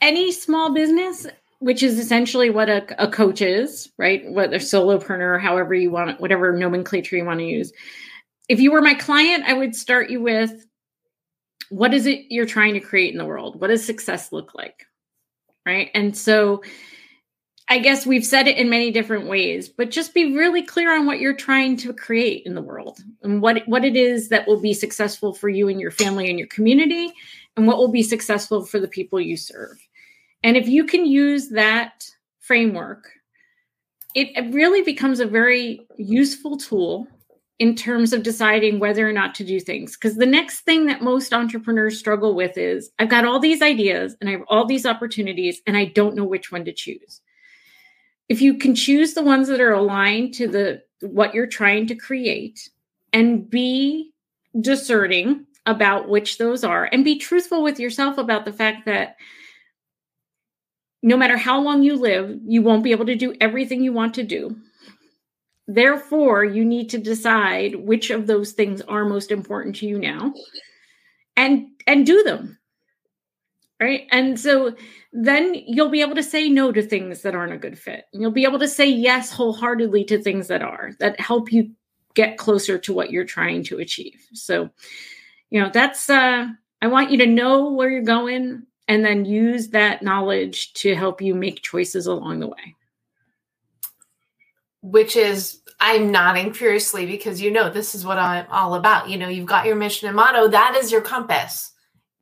any small business, which is essentially what a, a coach is, right? Whether solopreneur, however you want, whatever nomenclature you want to use. If you were my client, I would start you with what is it you're trying to create in the world? What does success look like? Right. And so I guess we've said it in many different ways, but just be really clear on what you're trying to create in the world and what what it is that will be successful for you and your family and your community and what will be successful for the people you serve. And if you can use that framework, it, it really becomes a very useful tool in terms of deciding whether or not to do things. Because the next thing that most entrepreneurs struggle with is I've got all these ideas and I have all these opportunities and I don't know which one to choose if you can choose the ones that are aligned to the what you're trying to create and be discerning about which those are and be truthful with yourself about the fact that no matter how long you live you won't be able to do everything you want to do therefore you need to decide which of those things are most important to you now and and do them right and so then you'll be able to say no to things that aren't a good fit. And you'll be able to say yes wholeheartedly to things that are, that help you get closer to what you're trying to achieve. So, you know, that's, uh, I want you to know where you're going and then use that knowledge to help you make choices along the way. Which is, I'm nodding furiously because you know this is what I'm all about. You know, you've got your mission and motto, that is your compass.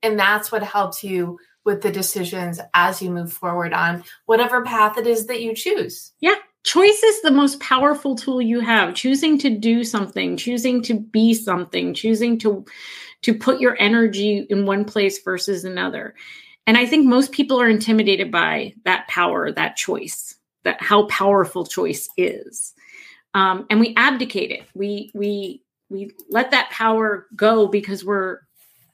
And that's what helps you with the decisions as you move forward on whatever path it is that you choose. Yeah. Choice is the most powerful tool you have. Choosing to do something, choosing to be something, choosing to to put your energy in one place versus another. And I think most people are intimidated by that power, that choice, that how powerful choice is. Um, and we abdicate it. We we we let that power go because we're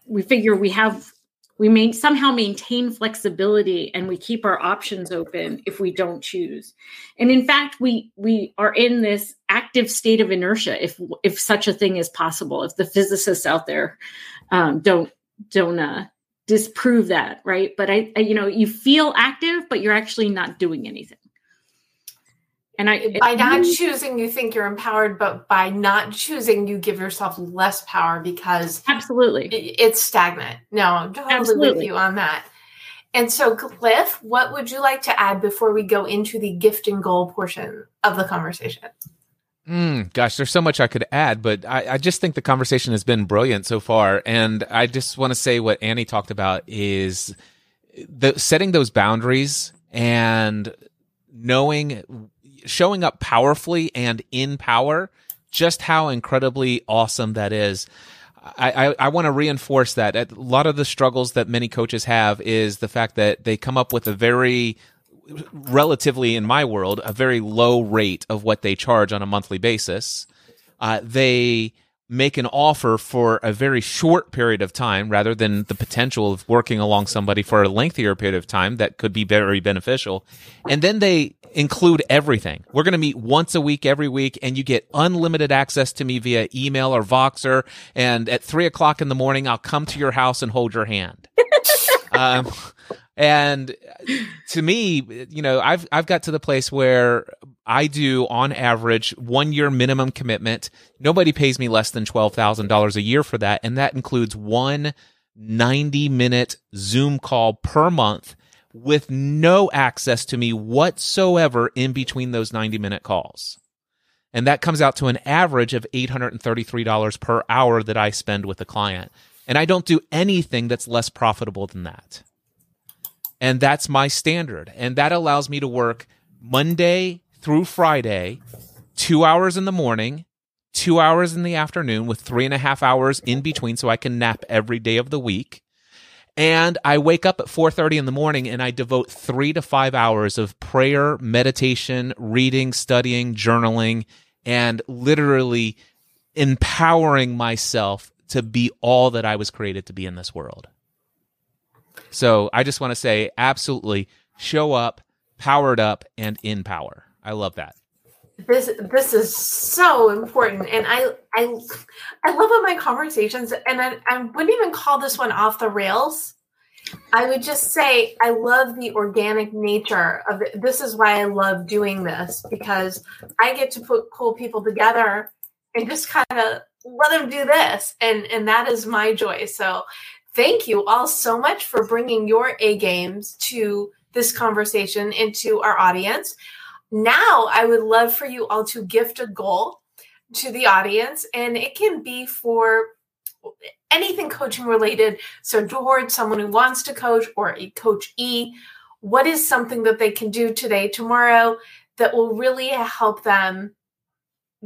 we figure we have we may somehow maintain flexibility and we keep our options open if we don't choose. And in fact we we are in this active state of inertia if if such a thing is possible if the physicists out there um, don't don't uh, disprove that right? But I, I you know you feel active but you're actually not doing anything and I by not choosing, you think you're empowered, but by not choosing, you give yourself less power because absolutely it, it's stagnant. No, I'm totally absolutely. with you on that. And so, Cliff, what would you like to add before we go into the gift and goal portion of the conversation? Mm, gosh, there's so much I could add, but I, I, just think the conversation has been brilliant so far. And I just want to say what Annie talked about is the setting those boundaries and knowing showing up powerfully and in power, just how incredibly awesome that is. I, I, I want to reinforce that. A lot of the struggles that many coaches have is the fact that they come up with a very relatively in my world a very low rate of what they charge on a monthly basis uh, they make an offer for a very short period of time rather than the potential of working along somebody for a lengthier period of time that could be very beneficial and then they include everything. We're going to meet once a week, every week, and you get unlimited access to me via email or Voxer. And at three o'clock in the morning, I'll come to your house and hold your hand. <laughs> um, and to me, you know, I've I've got to the place where I do on average one year minimum commitment. Nobody pays me less than twelve thousand dollars a year for that, and that includes one 90 minute Zoom call per month with no access to me whatsoever in between those 90 minute calls. And that comes out to an average of $833 per hour that I spend with a client. And I don't do anything that's less profitable than that. And that's my standard. And that allows me to work Monday through Friday, two hours in the morning, two hours in the afternoon, with three and a half hours in between so I can nap every day of the week and I wake up at 4:30 in the morning and I devote 3 to 5 hours of prayer, meditation, reading, studying, journaling and literally empowering myself to be all that I was created to be in this world. So I just want to say, absolutely show up, powered up, and in power. I love that. This this is so important, and I I I love in my conversations, and I, I wouldn't even call this one off the rails. I would just say I love the organic nature of it. This is why I love doing this because I get to put cool people together and just kind of let them do this, and and that is my joy. So, thank you all so much for bringing your A games to this conversation into our audience. Now, I would love for you all to gift a goal to the audience, and it can be for anything coaching related. So, towards someone who wants to coach or a coach E, what is something that they can do today, tomorrow that will really help them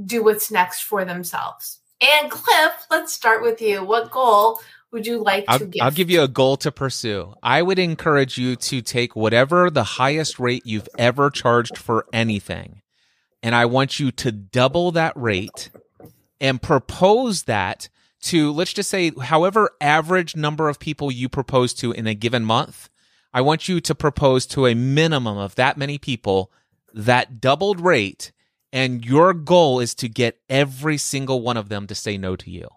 do what's next for themselves? And Cliff, let's start with you. What goal would you like I'll, to give? I'll give you a goal to pursue. I would encourage you to take whatever the highest rate you've ever charged for anything, and I want you to double that rate and propose that to, let's just say, however average number of people you propose to in a given month. I want you to propose to a minimum of that many people that doubled rate, and your goal is to get every single one of them to say no to you.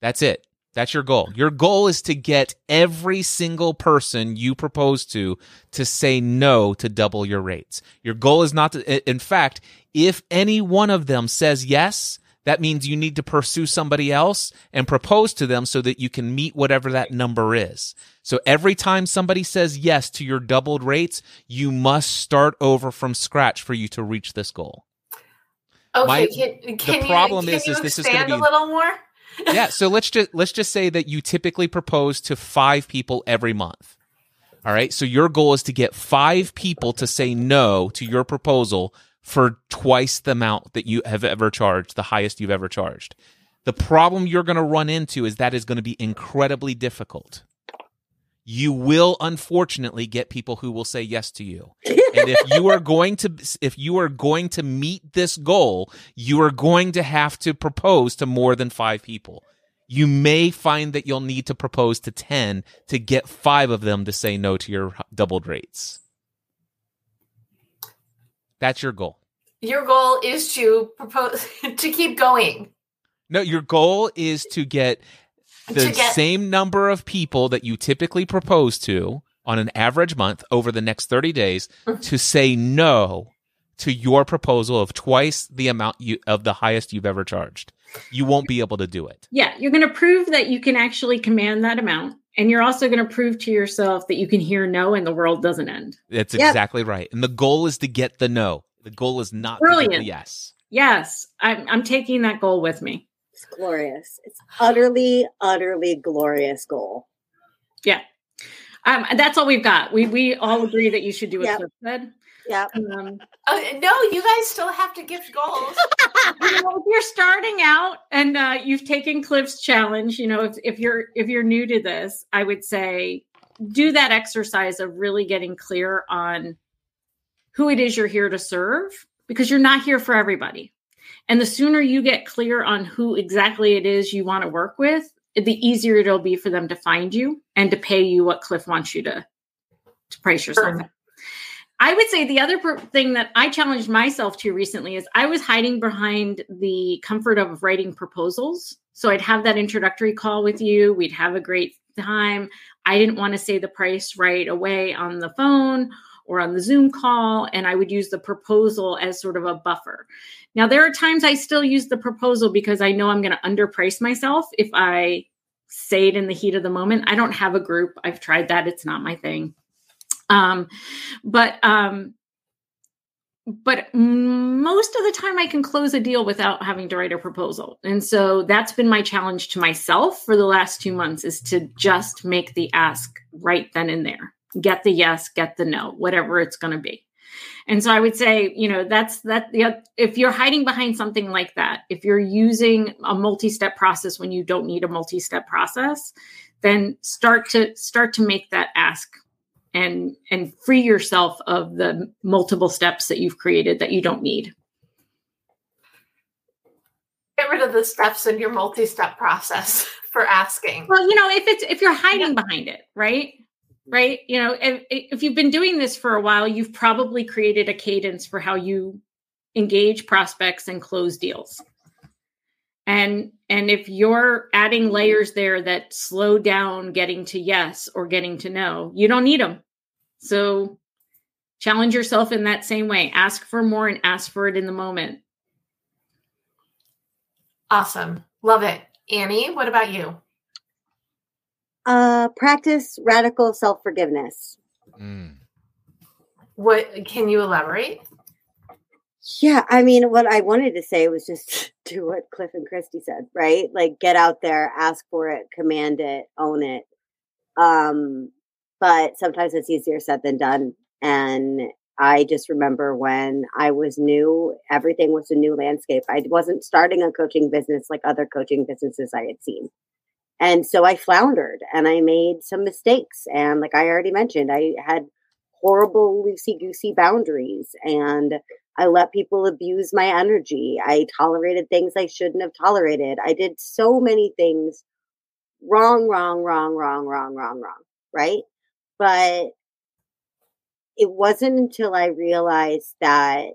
That's it. That's your goal. Your goal is to get every single person you propose to to say no to double your rates. Your goal is not to, in fact, if any one of them says yes, that means you need to pursue somebody else and propose to them so that you can meet whatever that number is. So every time somebody says yes to your doubled rates, you must start over from scratch for you to reach this goal. Okay, My- can, can the you, problem can is- you is this is gonna be- a little more? Yeah so let's just let's just say that you typically propose to five people every month. All right so your goal is to get five people to say no to your proposal for twice the amount that you have ever charged the highest you've ever charged. The problem you're going to run into is that is going to be incredibly difficult you will unfortunately get people who will say yes to you. <laughs> And if you are going to if you are going to meet this goal you are going to have to propose to more than 5 people. You may find that you'll need to propose to 10 to get 5 of them to say no to your doubled rates. That's your goal. Your goal is to propose <laughs> to keep going. no your goal is to get the get- same number of people that you typically propose to on an average month over the next 30 days Mm-hmm. to say no to your proposal of twice the amount you of the highest you've ever charged. You won't be able to do it. Yeah, you're going to prove that you can actually command that amount. And you're also going to prove to yourself that you can hear no and the world doesn't end. That's Yep. exactly right. And the goal is to get the no. The goal is not to get Brilliant. the yes. Yes, I'm, I'm taking that goal with me. It's glorious. It's utterly, utterly glorious goal. Yeah. Um, that's all we've got. We we all agree that you should do what Yep. Cliff said. Yeah. Um, Oh, no, you guys still have to gift goals. <laughs> you know, if you're starting out and uh, you've taken Cliff's challenge, you know, if, if you're if you're new to this, I would say do that exercise of really getting clear on who it is you're here to serve because you're not here for everybody. And the sooner you get clear on who exactly it is you want to work with, the easier it'll be for them to find you and to pay you what Cliff wants you to to price yourself Sure. at. I would say the other per- thing that I challenged myself to recently is I was hiding behind the comfort of writing proposals. So I'd have that introductory call with you. We'd have a great time. I didn't want to say the price right away on the phone or on the Zoom call. And I would use the proposal as sort of a buffer. Now, there are times I still use the proposal because I know I'm going to underprice myself if I say it in the heat of the moment. I don't have a group. I've tried that. It's not my thing. Um, but um, but most of the time I can close a deal without having to write a proposal. And so that's been my challenge to myself for the last two months is to just make the ask right then and there. Get the yes, get the no, whatever it's going to be. And so I would say, you know, that's that the if you're hiding behind something like that, if you're using a multi-step process when you don't need a multi-step process, then start to start to make that ask and and free yourself of the multiple steps that you've created that you don't need. Get rid of the steps in your multi-step process <laughs> for asking? Well, you know, if it's if you're hiding yeah. behind it, right? Right? You know, if, if you've been doing this for a while, you've probably created a cadence for how you engage prospects and close deals. And and if you're adding layers there that slow down getting to yes or getting to no, you don't need them. So challenge yourself in that same way. Ask for more and ask for it in the moment. Awesome. Love it. Annie, what about you? Uh, practice radical self forgiveness. Mm. What can you elaborate? Yeah, I mean, what I wanted to say was just <laughs> do what Cliff and Christy said, right? Like get out there, ask for it, command it, own it. Um, but sometimes it's easier said than done. And I just remember when I was new, everything was a new landscape. I wasn't starting a coaching business like other coaching businesses I had seen. And so I floundered and I made some mistakes. And like I already mentioned, I had horrible loosey goosey boundaries and I let people abuse my energy. I tolerated things I shouldn't have tolerated. I did so many things wrong, wrong, wrong, wrong, wrong, wrong, wrong, right? But it wasn't until I realized that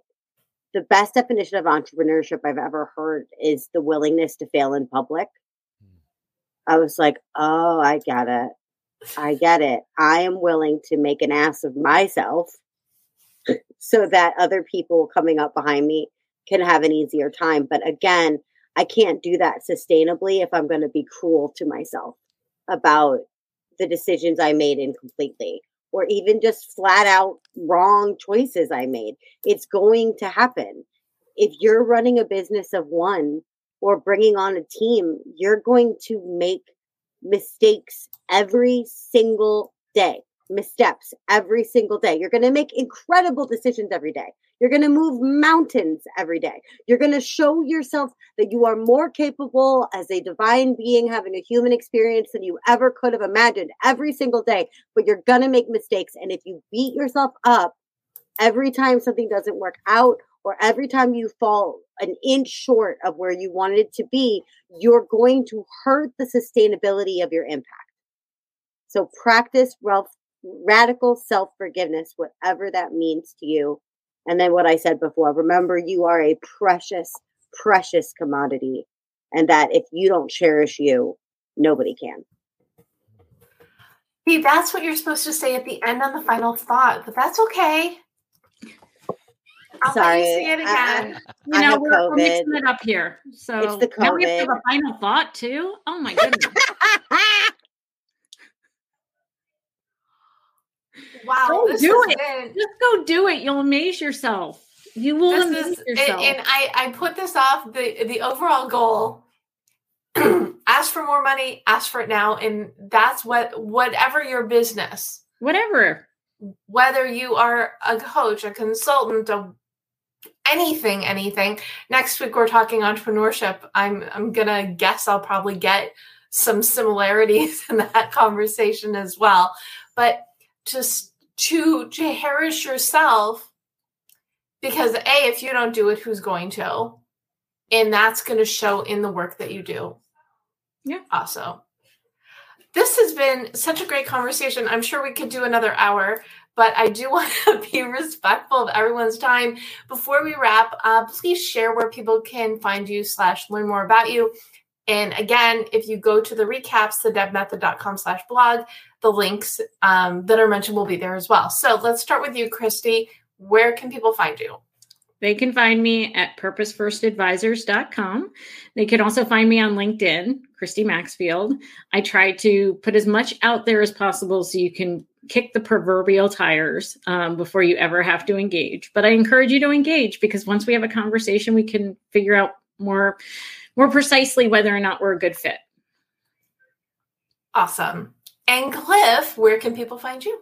the best definition of entrepreneurship I've ever heard is the willingness to fail in public. I was like, oh, I get it. I get it. I am willing to make an ass of myself <clears throat> so that other people coming up behind me can have an easier time. But again, I can't do that sustainably if I'm going to be cruel to myself about the decisions I made incompletely or even just flat out wrong choices I made. It's going to happen. If you're running a business of one or bringing on a team, you're going to make mistakes every single day missteps every single day. You're going to make incredible decisions every day. You're going to move mountains every day. You're going to show yourself that you are more capable as a divine being having a human experience than you ever could have imagined every single day. But you're going to make mistakes. And if you beat yourself up every time something doesn't work out or every time you fall an inch short of where you wanted to be, you're going to hurt the sustainability of your impact. So practice radical self forgiveness, whatever that means to you. And then what I said before remember, you are a precious, precious commodity. And that if you don't cherish you, nobody can. See, that's what you're supposed to say at the end on the final thought, but that's okay. I'll Sorry, say it again. You know, we're, we're, mixing it up here. So it's the COVID. now we have a final thought too. Oh my goodness. <laughs> Wow, go do it. Been, Just go do it. You'll amaze yourself. You will amaze is, yourself. And, and I, I put this off the the overall goal. <clears throat> ask for more money. Ask for it now, and that's what whatever your business, whatever, whether you are a coach, a consultant, a anything, anything. Next week we're talking entrepreneurship. I'm I'm gonna guess I'll probably get some similarities <laughs> in that conversation as well. But just to to cherish yourself because a if you don't do it who's going to and that's going to show in the work that you do yeah also this has been such a great conversation i'm sure we could do another hour but i do <laughs> want to be respectful of everyone's time before we wrap uh, please share where people can find you slash learn more about you and again, if you go to the recaps, thedebmethod.com slash blog, the links um, that are mentioned will be there as well. So let's start with you, Christy. Where can people find you? They can find me at purposefirstadvisors.com. They can also find me on LinkedIn, Christy Maxfield. I try to put as much out there as possible so you can kick the proverbial tires um, before you ever have to engage. But I encourage you to engage because once we have a conversation, we can figure out more more precisely whether or not we're a good fit. Awesome. And Cliff, where can people find you?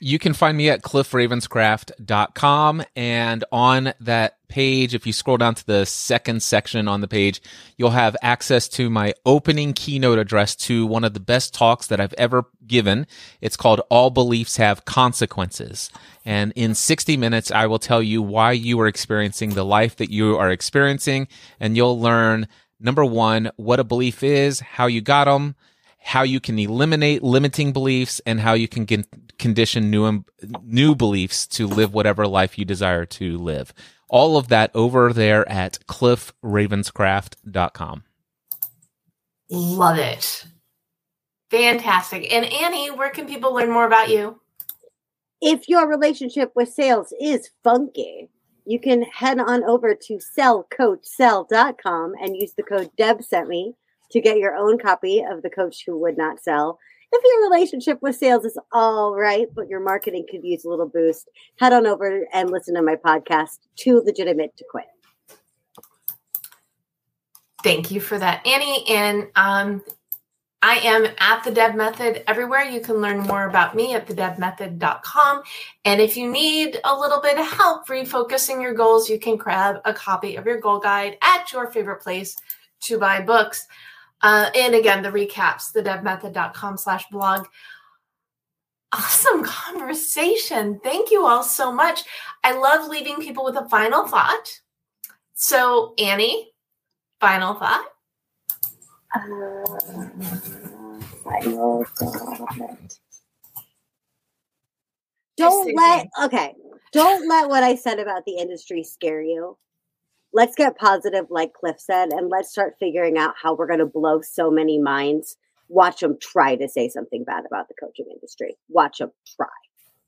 You can find me at cliffravenscraft.com. And on that page, if you scroll down to the second section on the page, you'll have access to my opening keynote address to one of the best talks that I've ever given. It's called All Beliefs Have Consequences. And in 60 minutes, I will tell you why you are experiencing the life that you are experiencing, and you'll learn number one, what a belief is, how you got them, how you can eliminate limiting beliefs, and how you can con- condition new new beliefs to live whatever life you desire to live. All of that over there at cliffravenscraft.com. Love it. Fantastic. And Annie, where can people learn more about you? If your relationship with sales is funky, you can head on over to sellcoachsell.com and use the code Deb sent me to get your own copy of The Coach Who Would Not Sell. If your relationship with sales is all right, but your marketing could use a little boost, head on over and listen to my podcast, Too Legitimate to Quit. Thank you for that, Annie. And um, I am at the Deb Method everywhere. You can learn more about me at thedebmethod.com. And if you need a little bit of help refocusing your goals, you can grab a copy of your goal guide at your favorite place to buy books. Uh, and again, the recaps, thedebmethod.com slash blog. Awesome conversation. Thank you all so much. I love leaving people with a final thought. So, Annie, final thought. Final thought. Don't let okay. Don't let what I said about the industry scare you. Let's get positive, like Cliff said, and let's start figuring out how we're going to blow so many minds. Watch them try to say something bad about the coaching industry. Watch them try.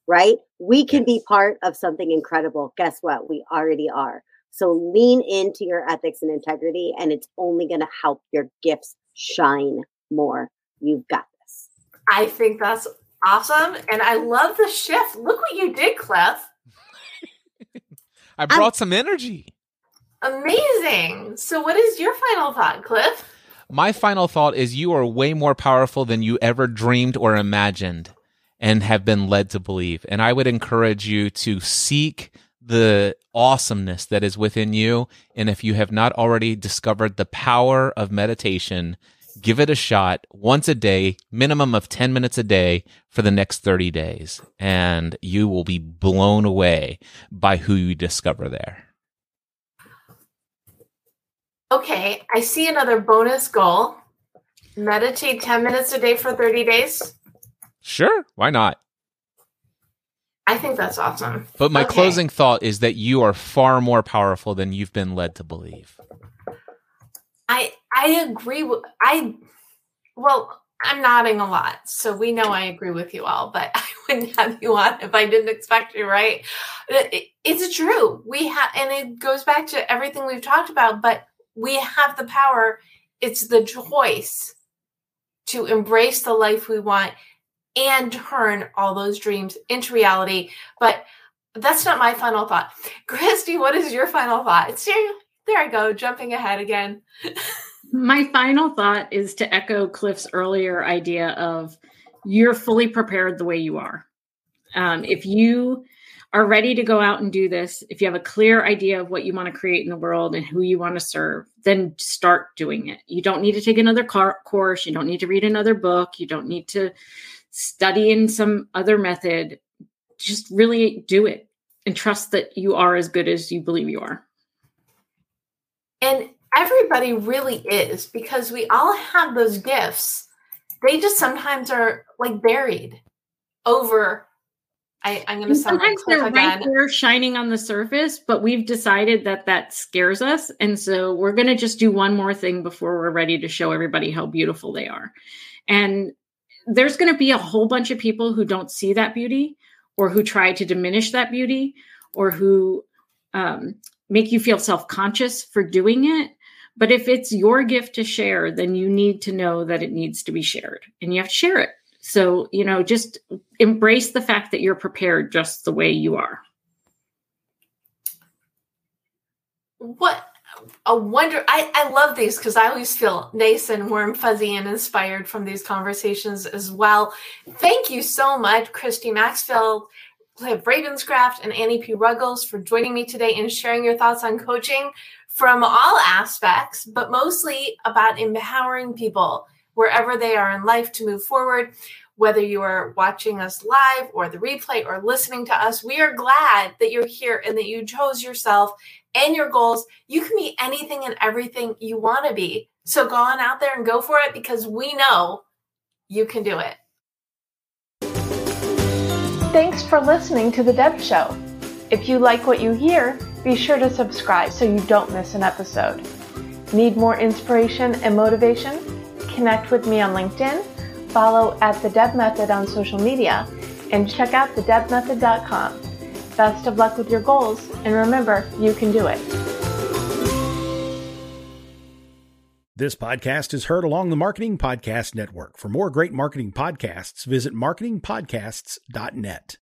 Right? We can be part of something incredible. Guess what? We already are. So lean into your ethics and integrity, and it's only going to help your gifts shine more. You've got this. I think that's awesome. And I love the shift. Look what you did, Cliff. <laughs> I brought I'm, some energy. Amazing. So, what is your final thought, Cliff? My final thought is you are way more powerful than you ever dreamed or imagined and have been led to believe. And I would encourage you to seek the awesomeness that is within you. And if you have not already discovered the power of meditation, give it a shot once a day, minimum of 10 minutes a day for the next 30 days. And you will be blown away by who you discover there. Okay, I see another bonus goal. Meditate 10 minutes a day for 30 days. Sure, why not? I think that's awesome. But my okay. closing thought is that you are far more powerful than you've been led to believe. I I agree with I well, I'm nodding a lot, so we know I agree with you all, but <laughs> I wouldn't have you on if I didn't expect you, right? It's true. We have and it goes back to everything we've talked about, but we have the power. It's the choice to embrace the life we want and turn all those dreams into reality. But that's not my final thought. <laughs> Christy, what is your final thought? See, there I go, jumping ahead again. <laughs> my final thought is to echo Cliff's earlier idea of you're fully prepared the way you are. Um, if you are ready to go out and do this, if you have a clear idea of what you want to create in the world and who you want to serve, then start doing it. You don't need to take another car- course. You don't need to read another book. You don't need to study in some other method. Just really do it and trust that you are as good as you believe you are. And everybody really is because we all have those gifts. They just sometimes are like buried over I, am going to sometimes like they're again. right there shining on the surface, but we've decided that that scares us, and so we're going to just do one more thing before we're ready to show everybody how beautiful they are. And there's going to be a whole bunch of people who don't see that beauty, or who try to diminish that beauty, or who um, make you feel self conscious for doing it. But if it's your gift to share, then you need to know that it needs to be shared, and you have to share it so, you know, just embrace the fact that you're prepared just the way you are. What a wonder. I, I love these because I always feel nice and warm, fuzzy, and inspired from these conversations as well. Thank you so much, Christy Maxfield, Cliff Ravenscraft, and Annie P. Ruggles for joining me today and sharing your thoughts on coaching from all aspects, but mostly about empowering people wherever they are in life to move forward. Whether you are watching us live or the replay or listening to us, we are glad that you're here and that you chose yourself and your goals, you can be anything and everything you want to be. So go on out there and go for it because we know you can do it. Thanks for listening to The Deb Show. If you like what you hear, be sure to subscribe so you don't miss an episode. Need more inspiration and motivation? Connect with me on LinkedIn, follow at The Deb Method on social media, and check out thedebmethod.com. Best of luck with your goals, and remember, you can do it. This podcast is heard along the Marketing Podcast Network. For more great marketing podcasts, visit marketingpodcasts.net.